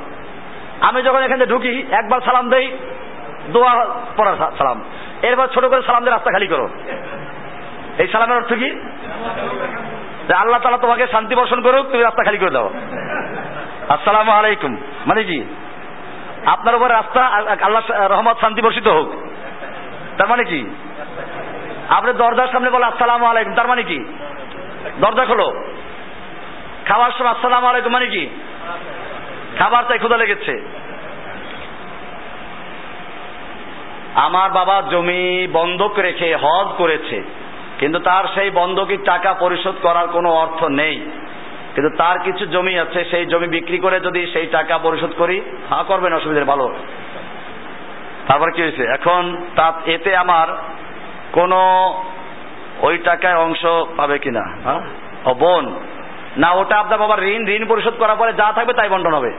আমি যখন এখানে ঢুকি, একবার সালাম দেই, দোয়া পড়ার সালাম। এরপর ছোট করে সালাম দিয়ে রাস্তা খালি করো। এই সালামের অর্থ কি? আল্লাহ তালা তোমাকে শান্তি বর্ষণ করুক, তুমি রাস্তা খালি করে দাও। আসসালামু আলাইকুম। মানে কি? আপনার উপর রাস্তা আল্লাহ রহমত, শান্তি বর্ষিত হোক। তার মানে কি? আপনি দরজার সামনে বলে, আসসালামু আলাইকুম। তার মানে কি? দরজা খোলো। খাওয়ার সময়, আসসালামু আলাইকুম মানে কি? খাবার তাই ক্ষুধা লেগেছে। আমার বাবা জমি বন্ধক রেখে হজ করেছে, কিন্তু তার সেই বন্ধকির টাকা পরিশোধ করার কোনো অর্থ নেই। কিন্তু তার কিছু জমি আছে, সেই জমি বিক্রি করে যদি সেই টাকা পরিশোধ করি হ্যাঁ করবেন অসুবিধা ভালো। তারপরে কি হয়েছে? এখন তা এতে আমার কোনো ওই টাকায় অংশ পাবে কিনা হ্যাঁ? ও বোন। না, ওটা আপনার বাবার ঋণ ঋণ পরিশোধ করার পরে যা থাকবে তাই বন্টন হবে।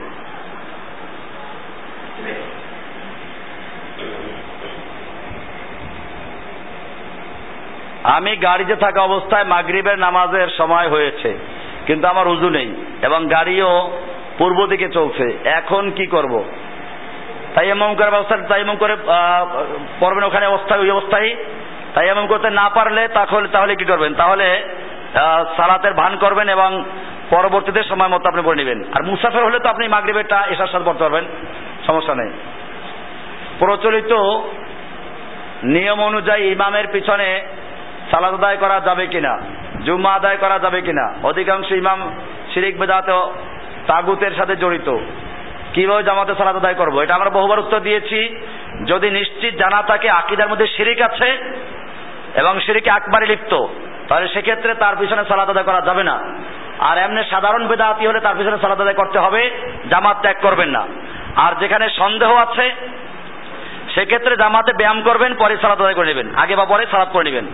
আমি গাড়িতে থাকা অবস্থায় মাগরিবের নামাজের সময় হয়েছে। কিন্তু আমার উজু নেই, এবং গাড়িও পূর্ব দিকে চলছে। এখন কি করব? তাই এমন করে ব্যবস্থা এমন করে পড়বেন ওখানে অবস্থায় ওই অবস্থায়। তাই এমন করতে না পারলে তাহলে তাহলে কি করবেন? তাহলে সালাতের ভান করবেন এবং পরবর্তীতে সময় মতো আপনি পড়ে নেবেন। আর মুসাফের হলে তো আপনি মাগরিবেরটা এসার সাথে পড়তে পারবেন, সমস্যা নেই। প্রচলিত নিয়ম অনুযায়ী ইমামের পিছনে সালাদ আদায় করা যাবে কিনা? জুম্মা আদায় করা যাবে কিনা? অধিকাংশ ইমাম শিরিক বেদাত তাগুতের সাথে জড়িত। কীভাবে জামাতে সালাদ আদায় করব? এটা আমরা বহুবার উত্তর দিয়েছি। যদি নিশ্চিত জানা থাকে, আকিদার মধ্যে শিরিক আছে এবং শিরিকে আকবারে লিপ্ত, তাহলে সেক্ষেত্রে তার পিছনে সালাদ আদায় করা যাবে না। আর এমনি সাধারণ বেদাতি হলে তার পিছনে সালাদ আদায় করতে হবে, জামাত ত্যাগ করবেন না। আর যেখানে সন্দেহ আছে, সেক্ষেত্রে জামাতে ব্যায়াম করবেন, পরে সালাদ আদায় করে নেবেন। আগে বা পরে সালাদ করে নেবেন।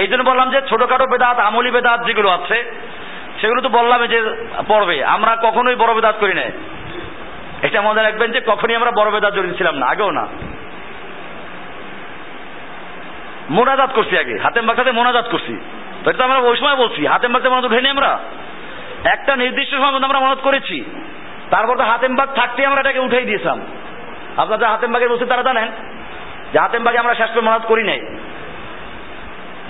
এই জন্য বললাম যে ছোটখাটো বেদাত, আমলি বেদাত যেগুলো আছে, সেগুলো তো বললাম যে পড়বে আমরা কখনোই বড় বেদাত করি না এটা মনে রাখবেন যে কখনই আমরা বড় বেদাত জড়িত ছিলাম না, আগেও না। মোনাজাত করছি আগে, হাতেম বাক্সাতে মোনাজাত করছি। এটা তো আমরা ওই সময় বলছি, হাতেম বাক্সে মনে উঠেনি আমরা। একটা নির্দিষ্ট সময় আমরা মনত করেছি। তারপর তো হাতেম বাগ থাকতে আমরা এটাকে উঠাই দিয়েছিলাম। আপনারা হাতেমবাগের বসে তারা জানেন যে হাতেমবাগে আমরা শেষ মনাজ করি নাই।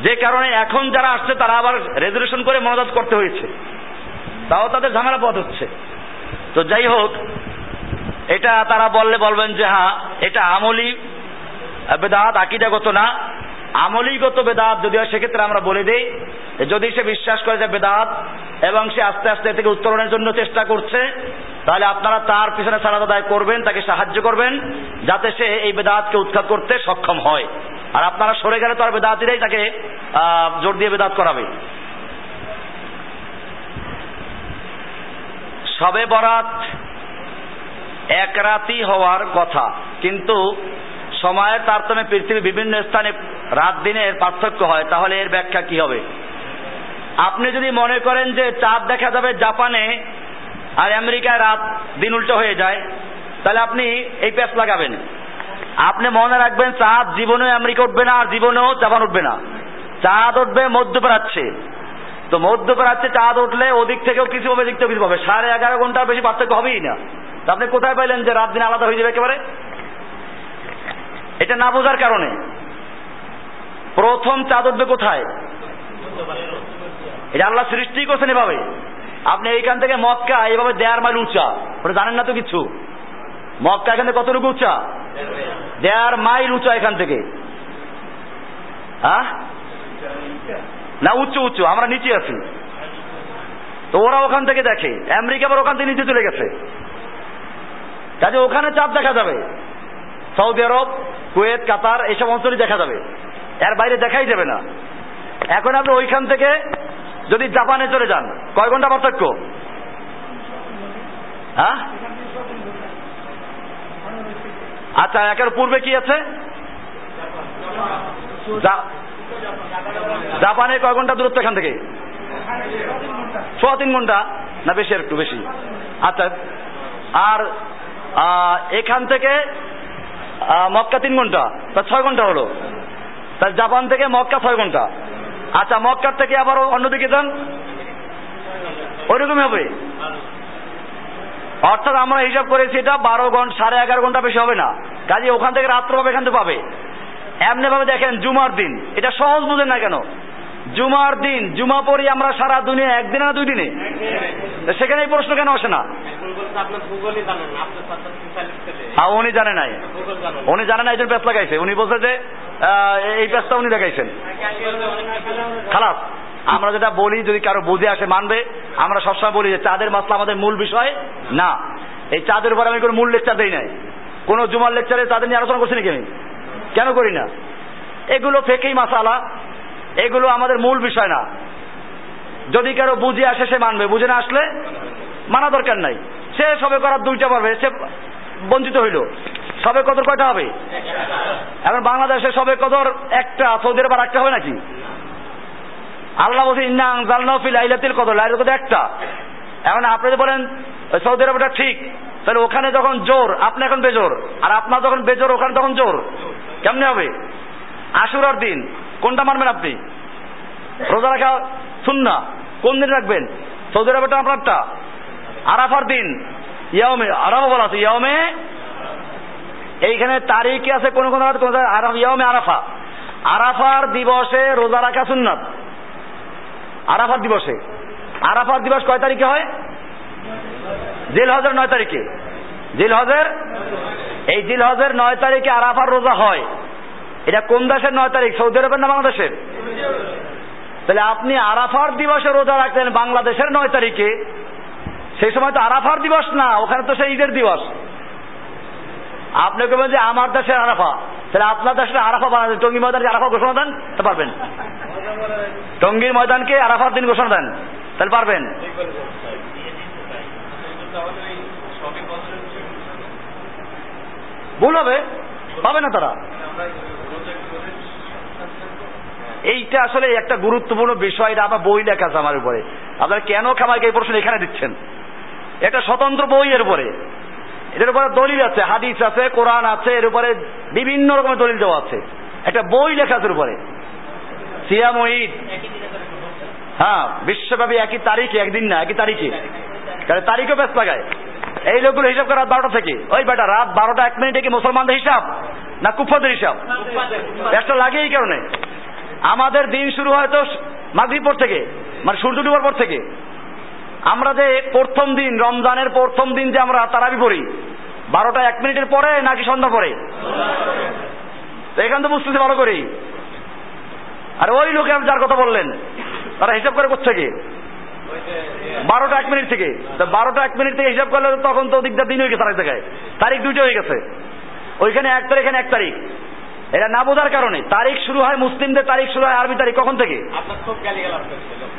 যে কারণে এখন যারা আসছে, তারা আবার রেজলিউশন করে মনাজাত করতে হয়েছে। তাও তাদের ঝামেলা পথ হচ্ছে। তো যাই হোক, এটা তারা বললে বলবেন যে হ্যাঁ এটা আমলি বেদাত, আকিদাগত না। আমলিগত বেদাত যদি হয়, সেক্ষেত্রে আমরা বলে দিই যদি সে বিশ্বাস করে যে বেদাত এবং সে আস্তে আস্তে থেকে উত্তরণের জন্য চেষ্টা করছে তাহলে আপনারা তার পিছনে সারাদ আদায় করবেন, তাকে সাহায্য করবেন, যাতে সে এই বেদাতকে উৎখাত করতে সক্ষম হয়। আর আপনারা সরে গেলে তো আর বেদাতিরাই তাকে জোর দিয়ে বেদাত করাবে। সবে বরাত এক রাতি হওয়ার কথা, কিন্তু সময়ের তারতম্যে পৃথিবীর বিভিন্ন স্থানে রাত দিনের পার্থক্য হয়, তাহলে এর ব্যাখ্যা কি হবে? আপনি যদি মনে করেন যে চাঁদ দেখা যাবে জাপানে আর আমেরিকায় রাত দিন উল্টো হয়ে যায়, তাহলে আপনি এই প্যাচ লাগাবেন। আপনি মনে রাখবেন, চাঁদ জীবনেও আমেরিকা উঠবে না, আর জীবনেও জাপান উঠবে না। চাঁদ উঠবে মধ্যপ্রাচ্যে। তো মধ্যপ্রাচ্যে চাঁদ উঠলে ওদিক থেকেও কিছু হবে দিক থেকেও কিছু হবে। সাড়ে এগারো ঘণ্টার বেশি পার্থক্য হবেই না। তা আপনি কোথায় পাইলেন যে রাত দিন আলাদা হয়ে যাবে একেবারে? এটা না বোঝার কারণে। প্রথম চাঁদ উঠবে কোথায়? এটা আল্লাহ সৃষ্টি করছেন এভাবে। আপনি এইখান থেকে মক্কা এইভাবে দেড় মাইল উঁচা। ওটা জানেন না তো কিছু? মক্কা এখান থেকে কতটুকু উঁচা? দেড় মাইল উঁচা এখান থেকে। হ্যাঁ? না উচ্চ উচ্চ আমরা নিচে আছি। তো ওরা ওখান থেকে দেখে। আমেরিকা আবার ওখান থেকে নিচে চলে গেছে। কাজে ওখানে চাপ দেখা যাবে। সৌদি আরব, কুয়েত, কাতার এইসব অঞ্চলে দেখা যাবে। এর বাইরে দেখাই যাবে না। এখন আপনি ওইখান থেকে যদি জাপানে চলে যান, কয় ঘণ্টা পার্থক্য? হ্যাঁ? আচ্ছা একের পূর্বে কি আছে? জাপানে কয় ঘণ্টা দূরত্ব এখান থেকে? সোয়া তিন ঘণ্টা? না, বেশি একটু বেশি। আচ্ছা আর এখান থেকে মক্কা তিন ঘণ্টা। তা ছয় ঘণ্টা হলো। তা জাপান থেকে মক্কা ছয় ঘণ্টা। আচ্ছা মক্কার থেকে আবার অন্যদিকে যান? ওইরকমই হবে। অর্থাৎ আমরা হিসাব করেছি এটা বারো ঘণ্টা সাড়ে এগারো ঘণ্টা বেশি হবে না। কাজে ওখান থেকে রাত্র পাবে এখান থেকে পাবে। এমনি ভাবে দেখেন জুমার দিন। এটা সহজ বুঝেন না কেন? জুমার দিন জুমা পড়ি আমরা সারা দুনিয়া একদিনে না দুই দিনে সেখানে এই প্রশ্ন কেন আসে না? আর উনি জানে নাই। উনি জানে না একজন পেস লাগাইছে। উনি বলছে যে এই পেসটা উনি দেখাইছেন খালাস আমরা যেটা বলি যদি কারও বুঝে আসে মানবে। আমরা সবসময় বলি যে চাঁদের মাসলা আমাদের মূল বিষয়? না। এই চাঁদের উপর আমি কোনো মূল লেকচার দেই নাই। কোন জুমার লেকচারে চাঁদের নিয়ে আলোচনা করছি নাকি আমি? কেন করি না? এগুলো ফেকেই মাসালা। এগুলো আমাদের মূল বিষয় না। যদি কারও বুঝে আসে, সে মানবে। বুঝে না আসলে মানা দরকার নাই। সে সবে করার দুইটা পারবে, সে বঞ্চিত হইল। সবে কদর কয়টা হবে? এখন বাংলাদেশে সবে কদর একটা সৌদি আরব আর একটা হবে নাকি? আল্লাহ বলছে, ইন্না লাইলাতুল কদর। লাইলাতুল কদর একটা। এখন আপনি যদি বলেন সৌদি আরবটা ঠিক, তাহলে ওখানে যখন জোর, আপনি এখন বেজোর। আর আপনার যখন বেজোর, ওখানে তখন জোর। কেমনে হবে? আশুরার দিন। কোনটা মানবেন আপনি? রোজা রাখা সুন্না। কোন দিন রাখবেন? সৌদি আরবটা আপনারটা আরাফার দিন। ইয়ামে আরাফা বলা আছে ইয়ামে এইখানে তারিখে আছে কোন কোন আরাফ ইয়ামে আরাফা। আরাফার দিবসে রোজা রাখা সুন্নাত। আরাফার দিবসে। আরাফার দিবস কয় তারিখে হয়? জিল হজের নয় তারিখে। জিল হজের এই জিল হজের নয় তারিখে আরাফার রোজা হয়। এটা কোন দেশের নয় তারিখ? সৌদি আরবের না বাংলাদেশের? তাহলে আপনি আরাফার দিবসে রোজা রাখলেন বাংলাদেশের নয় তারিখে। সেই সময় তো আরাফার দিবস না, ওখানে তো সেই ঈদের দিবস। আপনি বলবেন যে আমার দেশের আরাফা। তাহলে আপনার দেশের আরাফা বানাবেন টঙ্গী ময়দানকে আরাফা ঘোষণা দেন, তো পারবেন। টঙ্গীর ময়দানকে আরাফার দিন ঘোষণা দেন, তাহলে পারবেন। ভুল হবে, পাবে না তারা। এইটা আসলে একটা গুরুত্বপূর্ণ বিষয়, এটা আমার বই লেখা আছে আমার উপরে। আপনারা কেন খামাকে এই প্রশ্ন এখানে দিচ্ছেন? এটা স্বতন্ত্র বই এর উপরে। এটার উপরে দলিল আছে, হাদিস আছে, কোরআন আছে, এর উপরে বিভিন্ন রকমের দলিল দেওয়া আছে। একটা বই লেখা আছে উপরে। সিয়াম ঈদ। হ্যাঁ বিশ্বব্যাপী একই তারিখে, একদিন না, একই তারিখে। তাহলে তারিখও ব্যস্ত লাগায় এই লোকগুলো হিসাব করে রাত বারোটা থেকে। ওই বেটা, রাত বারোটা এক মিনিটে কি মুসলমানদের হিসাব? না কুফাদের হিসাব? একটা লাগে এই কারণে আমাদের দিন শুরু হয় তো মাগরিব পর থেকে মানে সূর্য ডুবার পর থেকে। আমরা যে প্রথম দিন, রমজানের প্রথম দিন যে আমরা তারাবি পড়ি, বারোটা এক মিনিটের পরে নাকি সন্ধ্যা পরে এখান তো বুঝতেছি ভালো করেই। আর ওই লোকে যার কথা বললেন, তারা হিসাব করে কোথেকে বারোটা এক মিনিট থেকে। বারোটা এক মিনিট থেকে হিসাব করলে তখন তো দিকদার দিন হয়ে গেছে তারিখ দুইটা হয়ে গেছে। ওইখানে এক তারিখ, এখানে এক তারিখ। এটা না বোঝার কারণে। তারিখ শুরু হয় মুসলিমদের তারিখ শুরু হয় আরবি তারিখ। কখন থেকে?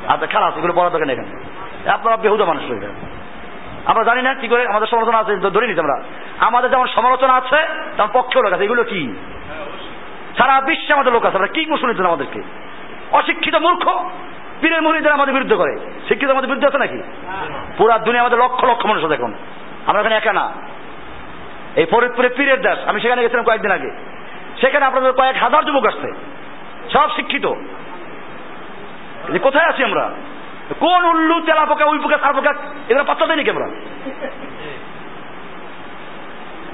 আচ্ছা খারাপ এগুলো পড়া দোকান এখানে? আপনারা বেহুদা মানুষ রয়েছে আমরা জানি না কি করে আমাদের সমালোচনা আছে ধরে নিচ্ছি আমরা। আমাদের যেমন সমালোচনা আছে তেমন পক্ষেও লোক আছে। এগুলো কি? সারা বিশ্বে আমাদের লোক আছে। আমরা কি প্রশ্ন নিচ্ছেন আমাদেরকে? অশিক্ষিত মূর্খ পীরের মুড়িদের আমাদের বিরুদ্ধে করে। শিক্ষিত আমাদের বিরুদ্ধে আছে নাকি? পুরা দুনিয়া আমাদের লক্ষ লক্ষ মানুষ আছে এখন। আমরা এখানে একা না। এই ফরিদপুরে পীরের দেশ। আমি সেখানে গেছিলাম কয়েকদিন আগে। সেখানে আপনাদের কয়েক হাজার যুবক আসছে। সব শিক্ষিত। কোথায় আছি আমরা? কোন উল্লু, তেলা পোকা, উই পোকা, সার পোকা, এগুলো পাত্তা দেয়নি আমরা?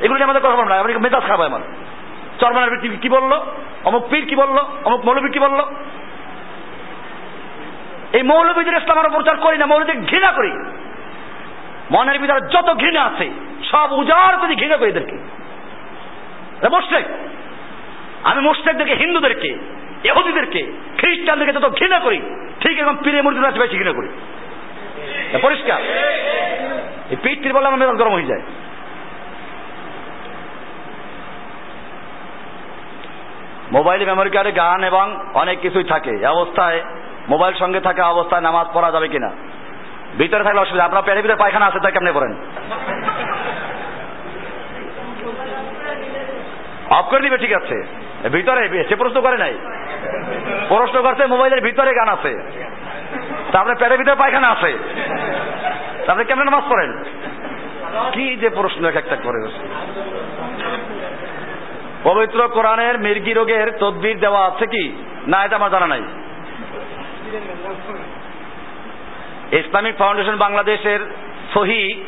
এগুলো নিয়ে আমাদের কথা বলব না মেজাজ খারাপ হয় আমার। চরমানের কি বলল? অমুক পীর কি বলল? অমুক মৌলবী কি বলল? এই মৌলবীদের ইসলাম আমরা প্রচার করি না, মৌলবীদের ঘৃণা করি। মনের ভিতরে যত ঘৃণা আছে, সব উজাড় করে ঘৃণা করি এদেরকে। মোশেক আমি মোশেকদেরকে হিন্দুদেরকে এহুদিদেরকে খ্রিস্টানদেরকে যত ঘৃণা করি, ঠিক এখন পীরে মূর্তি আছে, বেশি ঘৃণা করি। পরিষ্কার? এই পিঠ তীর আমার মেজাজ গরম হয়ে যায়। মোবাইলে মেমোরি কার্ডে গান এবং অনেক কিছুই থাকে। অবস্থায়, মোবাইল সঙ্গে থাকা অবস্থায় নামাজ পড়া যাবে কিনা? ভিতরে থাকলে অসুবিধা, আপনার পেটের ভিতরে পায়খানা আছে, তা কেমনে পড়েন? অফ করে দিবে, ঠিক আছে। ভিতরে সে প্রশ্ন করে নাই। প্রশ্ন করছে, মোবাইলের ভিতরে গান আছে। তারপরে পেটের ভিতরে পায়খানা আছে। তারপরে কেমন নামাজ পড়েন? কি যে প্রশ্ন এক একটা করে। পবিত্র কোরআনের মির্গি রোগের তদবির দেওয়া আছে কি? না, এটা আমার জানা নাই। ইসলামিক ফাউন্ডেশন বাংলাদেশের সহি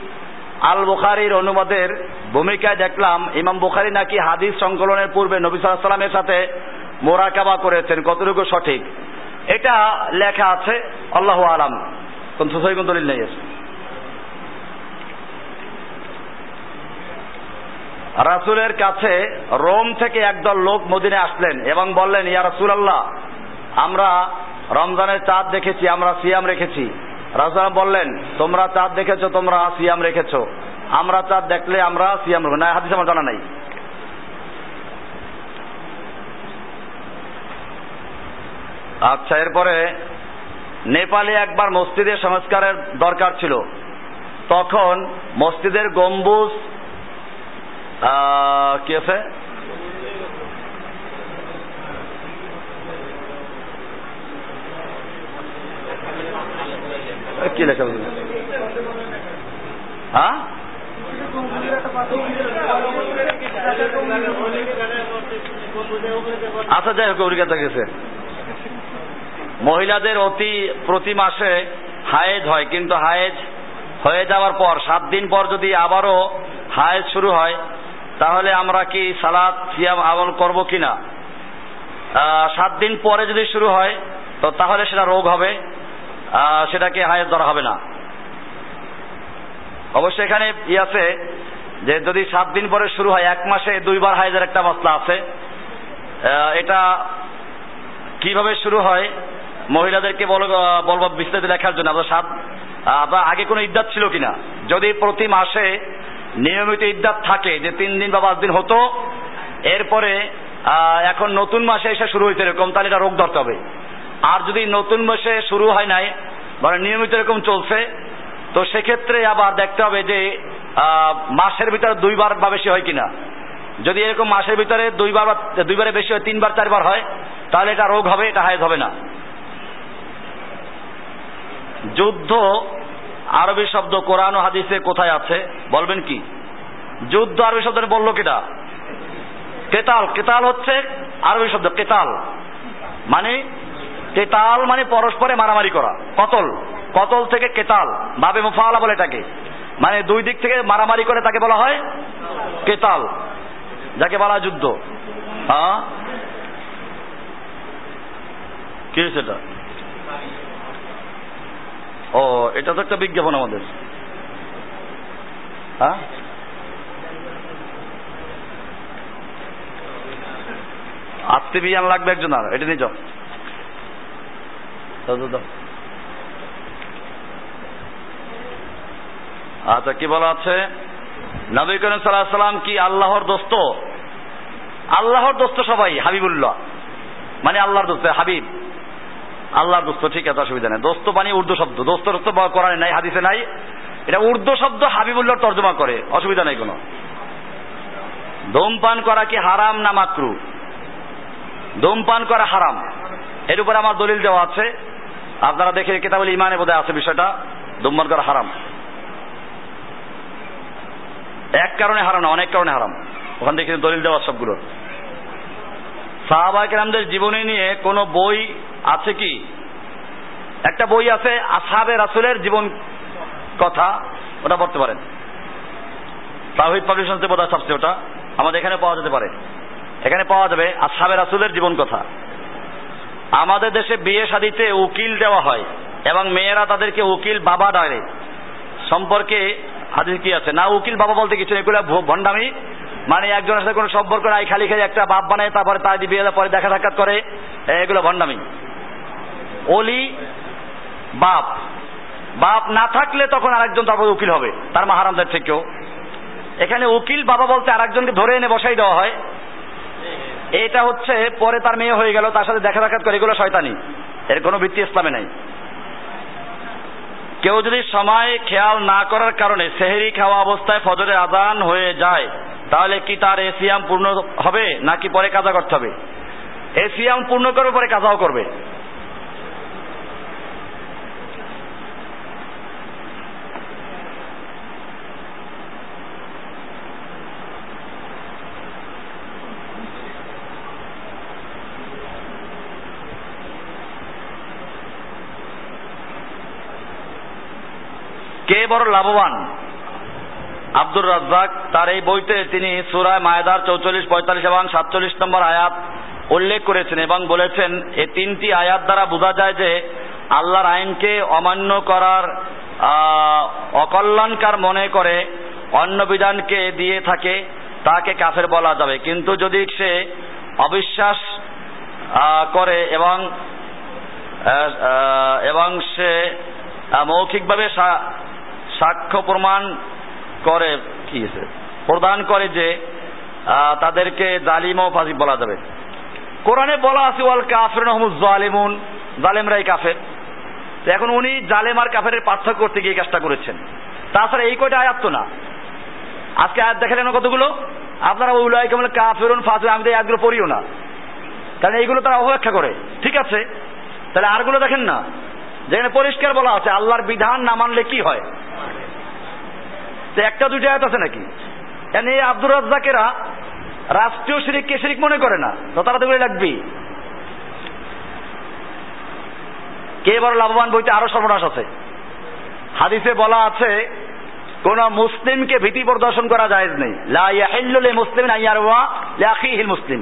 আল বুখারির অনুবাদের ভূমিকায় দেখলাম, ইমাম বুখারি নাকি হাদিস সংকলনের পূর্বে নবী সাল্লামের সাথে মোরাকাবা করেছেন। কতটুকু সঠিক? এটা লেখা আছে, আল্লাহ আলাম। কোন দলিল নেই রাসুলের কাছে রোম থেকে একদল লোক মদিনে আসলেন এবং বললেন, ইয়া রাসুল আল্লাহ আমরা রমজানের চাঁদ দেখেছি, আমরা সিয়াম রেখেছি। রাসুল বললেন, তোমরা চাঁদ দেখেছ, তোমরা সিয়াম রেখেছো। আমরা চাঁদ দেখলে আমরা সিয়াম রেখে না হাদিস আমার জানা নাই। আচ্ছা এরপরে নেপালে একবার মসজিদের সংস্কারের দরকার ছিল। তখন মসজিদের গম্বুজ কি আছে? কি লেখা হ্যাঁ? আচ্ছা যাই হোক অভিজ্ঞতা গেছে। মহিলাদের অতি প্রতি মাসে হায়েজ হয়, কিন্তু হায়েজ হয়ে যাওয়ার পর, সাত দিন পর যদি আবারও হায়েজ শুরু হয়, তাহলে আমরা কি সালাদ সিয়াম আমল করব কিনা? সাত দিন পরে যদি শুরু হয়, তো তাহলে সেটা রোগ হবে। সেটাকে হায়েজ ধরা হবে না। অবশ্য এখানে ই আছে যে যদি সাত দিন পরে শুরু হয়, এক মাসে দুইবার হায়েজের একটা মশলা আছে। এটা কীভাবে শুরু হয়, মহিলাদেরকে বল বলব বিস্তারিত লেখার জন্য। আপনার সাত আপনার আগে কোনো ইদ্যাত ছিল কিনা? যদি প্রতি মাসে নিয়মিত ইদ্যাত থাকে, যে তিন দিন বা পাঁচ দিন হতো, এরপরে এখন নতুন মাসে এসে শুরু হইতে এরকম, তাহলে এটা রোগ ধরতে হবে। আর যদি নতুন মাসে শুরু হয় নাই মানে নিয়মিত এরকম চলছে, তো সেক্ষেত্রে আবার দেখতে হবে যে মাসের ভিতরে দুইবার বা বেশি হয় কিনা। যদি এরকম মাসের ভিতরে দুইবার বা, দুইবারে বেশি হয়, তিনবার, চারবার হয়, তাহলে এটা রোগ হবে, এটা হায়েজ হবে না। যুদ্ধ, আরবি শব্দ কোরআন ও হাদিসে কোথায় আছে, বলবেন কি? যুদ্ধ আরবি শব্দ বলল কিটা কেতাল কেতাল হচ্ছে আরবি শব্দ, কেতাল। মানে কেতাল মানে পরস্পরে মারামারি করা। কতল। কতল থেকে কেতাল। ভাবে মুফালা বলে তাকে মানে দুই দিক থেকে মারামারি করে তাকে বলা হয় কেতাল। যাকে বলা যুদ্ধ। হ্যাঁ? কি এটা? ও, এটা তো একটা বিজ্ঞাপন আমাদের। হ্যাঁ? আত্মে বিয়ান লাগবে একজন আর, এটা নিয়ে যাও। আচ্ছা কি বলা আছে? নবী করিম সাল্লাহ সাল্লাম কি আল্লাহর দোস্ত? আল্লাহর দোস্ত সবাই, হাবিবুল্লাহ। মানে আল্লাহর দোস্ত, হাবিব। আল্লাহর দোস্ত, ঠিক আছে, অসুবিধা নেই। দোস্ত মানে উর্দু শব্দ। দোস্ত দোস্ত নাই, হাদিসে নাই। এটা উর্দু শব্দ হাবিবুল্লাহর তর্জমা করে। অসুবিধা নেই কোনো। ধূমপান করা কি হারাম না মাকরু? ধূমপান করা হারাম। এর উপরে আমার দলিল দেওয়া আছে। আপনারা দেখে কেতাবুল ইমানে বোধহয় আছে বিষয়টা। ধূমপান করা হারাম। এক কারণে হারাম না, অনেক কারণে হারাম। ওখান থেকে দলিল দেওয়া সবগুলোর। সাহাবা কেরামদের জীবনী নিয়ে কোনো বই আছে কি? একটা বই আছে আসাবে রাসুলের জীবন কথা, ওটা পড়তে পারেন। তাহিদ পাবলিশন বোধ হয় সবচেয়ে ওটা। আমাদের এখানে পাওয়া যেতে পারে। এখানে পাওয়া যাবে আসাবে রাসুলের জীবন কথা। আমাদের দেশে বিয়ে শাদিতে উকিল দেওয়া হয় এবং মেয়েরা তাদেরকে উকিল বাবা ডাকে। সম্পর্কে হাদিস কি আছে? না, উকিল বাবা বলতে কিছু এগুলো ভণ্ডামি। মানে একজনের সাথে কোনো সম্পর্ক নাই, খালি খালি একটা বাপ বানায়, তারপরে তার বিয়ে পরে দেখা সাক্ষাৎ করে। এগুলো ভণ্ডামি। অলি বাপ। বাপ না থাকলে তখন আরেকজন তারপর উকিল হবে। তার মাহারামদের থেকেও। এখানে উকিল বাবা বলতে আরেকজনকে ধরে এনে বসাই দেওয়া হয়। এটা হচ্ছে পরে তার মেয়ে হয়ে গেল, তার সাথে দেখা সাক্ষাৎ করে, এগুলো শয়তানি। এর কোনো ভিত্তি ইসলামে নাই। কেউ যদি সময় খেয়াল না করার কারণে সেহেরি খাওয়া অবস্থায় ফজরের আদান হয়ে যায়, তাহলে কি তার এসিয়াম পূর্ণ হবে, নাকি পরে কাজা করতে হবে? এসিয়াম পূর্ণ করবে, পরে কাজাও করবে। বড় লাভবান। আব্দুর রাজ্জাক, তার এই বইতে তিনি সুরায় মায়দার চৌচল্লিশ, পঁয়তাল্লিশ এবং সাতচল্লিশ নম্বর আয়াত উল্লেখ করেছেন এবং বলেছেন এই তিনটি আয়াত দ্বারা বোঝা যায় যে আল্লাহর আইনকে অমান্য করার অকল্যাণকার মনে করে অন্য বিধানকে দিয়ে থাকে, তাকে কাফের বলা যাবে। কিন্তু যদি সে অবিশ্বাস করে এবং এবং সে মৌখিকভাবে সাক্ষ্য প্রমাণ করে কি প্রদান করে যে তাদেরকে জালিম ও ফাসিক বলা যাবে। কোরআনে বলা আছে, ওয়াল কাফির জালিমুন। জালেমরাই কাফের। তো এখন উনি জালেম আর কাফের পার্থক্য করতে গিয়ে কাজটা করেছেন। তাছাড়া এই কয়টা আয়াত তো না। আজকে আয়াত দেখালেন কতগুলো? আপনারা উলাই কেমন কাফেরুন ফাসিক আমি তো পড়িও না। কারণ এইগুলো তারা অপেক্ষা করে। ঠিক আছে? তাহলে আরগুলো দেখেন না। যেখানে পরিষ্কার বলা আছে, আল্লাহর বিধান না মানলে কি হয়? তো একটা দুইটা আয়াত আছে নাকি? এই আব্দুর রাজ্জাকেরা রাষ্ট্রীয় শিরিককে শিরিক মনে করে না? তো তারা তো এগুলো লাগবেই কে বড় লাভবান বইতে আরও সর্বনাশ আছে। হাদিসে বলা আছে, কোন মুসলিমকে ভীতি প্রদর্শন করা জায়েজ নেই। লিআখিহিল মুসলিম।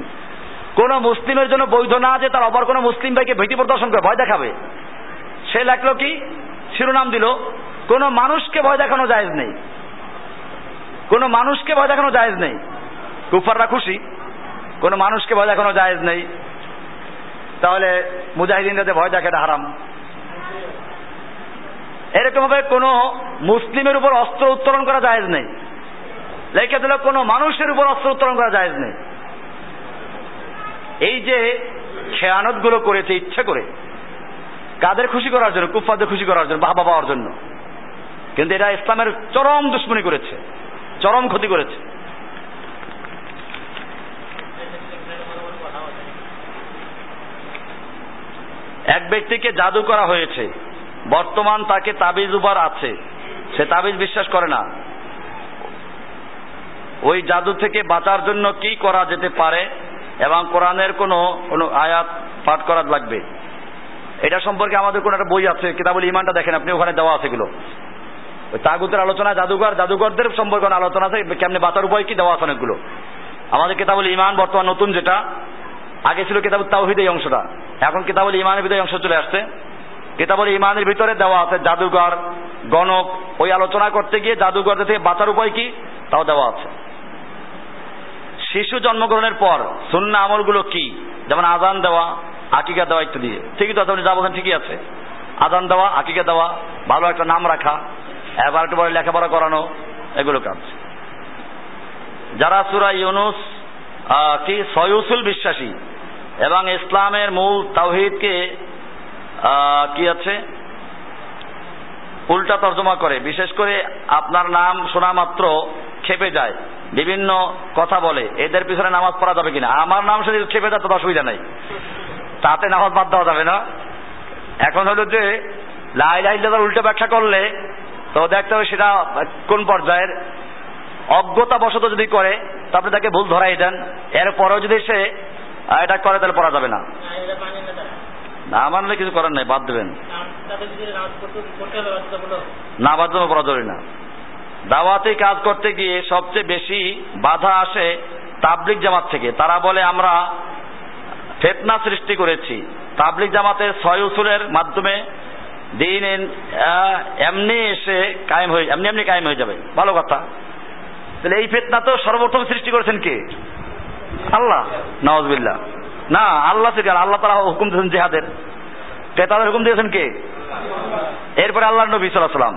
কোন মুসলিমের জন্য বৈধ না যে তার অপর কোন মুসলিম ভাইকে ভীতি প্রদর্শন করে, ভয় দেখাবে। সে লেখলো কি? শিরোনাম দিল, কোন মানুষকে ভয় দেখানো জায়েজ নেই। কোন মানুষকে ভয় দেখানো জায়েজ নেই। কুফাররা খুশি। কোনো মানুষকে ভয় দেখানো জায়েজ নেই। তাহলে মুজাহিদিনরা যে ভয় দেখে হারাম। এরকম ভাবে কোন মুসলিমের উপর অস্ত্র উত্তোলন করা জায়েজ নেই। লেখে দিল কোন মানুষের উপর অস্ত্র উত্তোলন করা জায়েজ নেই। এই যে খেয়ানতগুলো করেছে, ইচ্ছে করে, কাদের খুশি করার জন্য কুফাদের খুশি করার জন্য বাবা পাওয়ার জন্য। কিন্তু এটা ইসলামের চরম দুশ্মনী করেছে। চরম ক্ষতি করেছে। এক ব্যক্তিকে জাদু করা হয়েছে। বর্তমান তাকে তাবিজ উবার আছে। সে তাবিজ বিশ্বাস করে না। ওই জাদু থেকে বাঁচার জন্য কি করা যেতে পারে এবং কোরআনের কোনো আয়াত পাঠ করা লাগবে? এটা সম্পর্কে আমাদের কোনো একটা বই আছে, কিতাবুল ইমানটা দেখেন, আপনি ওখানে দেওয়া আছে ওই তাগুতের আলোচনা জাদুঘর, জাদুঘরদের সম্পর্কে আলোচনা আছে? কেমনি বাঁচার উপায় কি? দেওয়া আছে অনেকগুলো। আমাদের কিতাবুল ইমান বর্তমান নতুন যেটা, আগে ছিল কিতাবুল তাওহিদ এই অংশটা। এখন কিতাবুল ইমানের ভিতরে অংশ চলে আসছে। কিতাবুল ইমানের ভিতরে দেওয়া আছে জাদুঘর, গণক। ওই আলোচনা করতে গিয়ে জাদুঘর থেকে বাঁচার উপায় কি? তাও দেওয়া আছে। শিশু জন্মগ্রহণের পর সুন্না আমলগুলো কি? যেমন আজান দেওয়া, আকিকা দেওয়া ইত্যাদি। ঠিকই তো আছে আপনি যা ঠিকই আছে। আজান দেওয়া, আকিকা দেওয়া, ভালো একটা নাম রাখা। এবার একটু বড় লেখাপড়া করানো, এগুলো কাজ। যারা সুরা ইউনুস কি, সয়ুসুল বিশ্বাসী এবং ইসলামের মূল তাওহিদকে কি আছে, উল্টা তর্জমা করে, বিশেষ করে আপনার নাম শোনা মাত্র খেপে যায়, বিভিন্ন কথা বলে, এদের পিছনে নামাজ পড়া যাবে কিনা? আমার নাম শুনে খেপে যায় তো অসুবিধা নাই। তাতে নামাজ বাদ দেওয়া যাবে না। এখন হলো যে লাই লাই উল্টো ব্যাখ্যা করলে তো দেখতে হবে সেটা কোন পর্যায়ের। অজ্ঞতা বশত যদি করে তারপরে তাকে ভুল ধরাই দেন। এরপরেও যদি সে এটা করে তাহলে পড়া যাবে না। না, মানে মানলে কিছু করার নাই বাদ দেবেন। না বাধ্যমে পড়া জরুরি না। দাওয়াতে কাজ করতে গিয়ে সবচেয়ে বেশি বাধা আসে তাবলিক জামাত থেকে। তারা বলে আমরা ফেতনা সৃষ্টি করেছি। তাবলিক জামাতের ছয় উসুলের মাধ্যমে দিন এমনি এসে কায়েম হয়ে, এমনি এমনি কায়েম হয়ে যাবে। ভালো কথা। তাহলে এই ফেতনা তো সর্বপ্রথম সৃষ্টি করেছেন কে? আল্লাহ। নওয়াজবিল্লাহ না, আল্লাহ থেকে, আল্লাহ তারা হুকুম দিয়েছেন জেহাদের। ক্রেতাদের হুকুম দিয়েছেন কে? এরপরে আল্লাহ নবী সাল্লাহ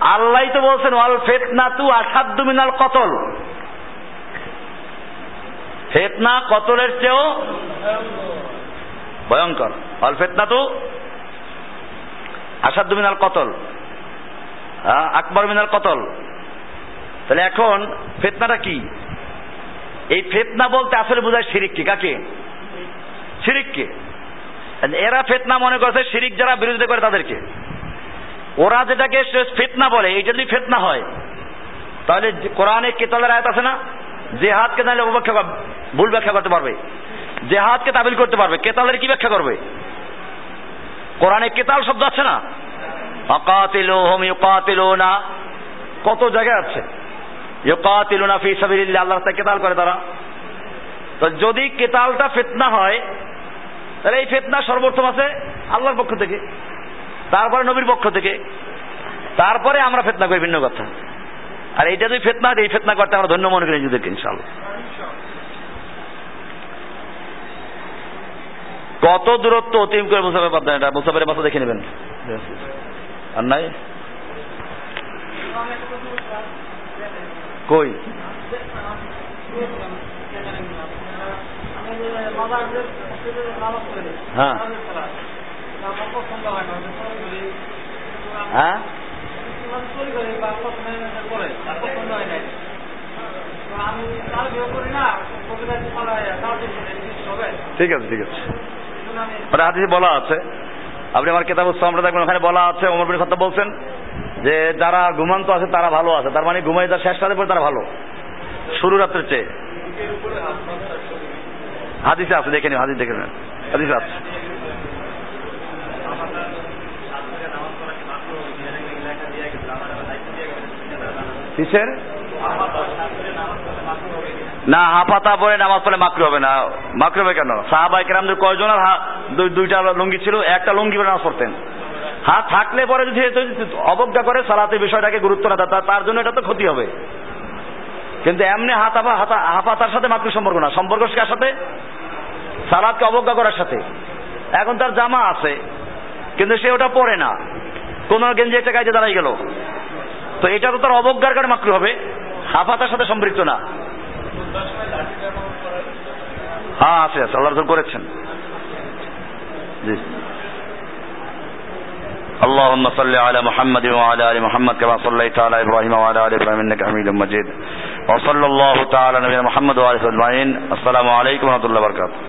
আল্লাহ তো বলছেন, ওয়াল ফেতনা তু আসাদ্দু মিনাল কতল। ফেতনা কতলের চেয়েও ভয়ঙ্কর। ওয়াল ফেতনা তু আসাদ্দু মিনাল কতল? আহ, আকবর মিনাল কতল? তাহলে এখন ফেতনাটা কি? এই ফেতনা বলতে আসলে বোঝায় শিরিককে কাকে? শিরিককে এরা ফেতনা মনে করছে শিরিক যারা বিরোধিতা করে তাদেরকে। ওরা যেটাকে ফেতনা বলে এইটা যদি ফেতনা হয় তাহলে কোরআনে কেতালের আয়াত আছে না? জেহাদকে তাহলে অপব্যাখ্যা ভুল ব্যাখ্যা করতে পারবে। জেহাদকে তাবিল করতে পারবে। কেতালের কি ব্যাখ্যা করবে? কোরআনে কেতাল শব্দ আছে না? অকাতিলুহুম ইউকাতিলুনা। কত জায়গায় আছে? ইউকাতিলুনা ফি সাবিলিল্লাহ আল্লাহ রাস্তায় কেতাল করে তারা। তো যদি কেতালটা ফেতনা হয়, তাহলে এই ফেতনা সর্বোত্তম আছে আল্লাহর পক্ষ থেকে, তারপরে নবীর পক্ষ থেকে, তারপরে আমরা ফেতনা করি ভিন্ন কথা। আর এইটা যদি ফেতনা এই ফেতনা করতে আমরা ধন্য মনে করি নিজেদেরকে ইনশাল্লাহ কত দূরত্ব অতিম করে মুসাফের পাবেন এটা মুসাফের মাথা দেখে নেবেন। আর নাই? কই? হ্যাঁ। হ্যাঁ? ঠিক আছে ঠিক আছে। ওটা হাদিসে বলা আছে। আপনি আমার কেতাব আমরা দেখবেন, ওখানে বলা আছে, ওমর বিন খত্তাব বলছেন যে যারা ঘুমান্ত আছে তারা ভালো আছে, তার মানে ঘুমাই যার শেষ রাতে পরে তারা ভালো। শুরু রাত্রের চেয়ে। হাদিসে আছে, দেখে নিন হাদিস দেখে নেন। হাদিসে আছে। কিসের? না, হাফাতা পরে নামাজ পড়লে মাকরু হবে না। মাকরু হবে কেন? সাহাবাই কেরামদের কয়জন আর হা- দুই- দুইটা লুঙ্গি ছিল, একটা লুঙ্গি পরে নামাজ পড়তেন। হাত থাকলে পরে যদি অবজ্ঞা করে, সালাতে বিষয়টাকে গুরুত্ব না দেয় তার জন্য এটা তো ক্ষতি হবে। কিন্তু এমনি হাত হাফা হাতা- হাফাতার সাথে মাকরু সম্পর্ক না। সম্পর্ক কার সাথে? সালাদকে অবজ্ঞা করার সাথে। এখন তার জামা আছে, কিন্তু সে ওটা পরে না। কোন গেঞ্জি একটা গাইতে দাঁড়াই গেল। তো এটা তো তার অবজ্ঞার কারণে মাকরু হবে। হাফাতার সাথে সম্পৃক্ত না। হ্যাঁ আছে আছে আল্লাহ রসুল করেছেন জি اللهم صل على محمد وعلى ال محمد كما صليت على ابراهيم وعلى ال ابراهيم انك حميد مجيد وصلى الله تعالى على نبينا محمد وعلى اله وصحبه اجمعين السلام عليكم ورحمه الله وبركاته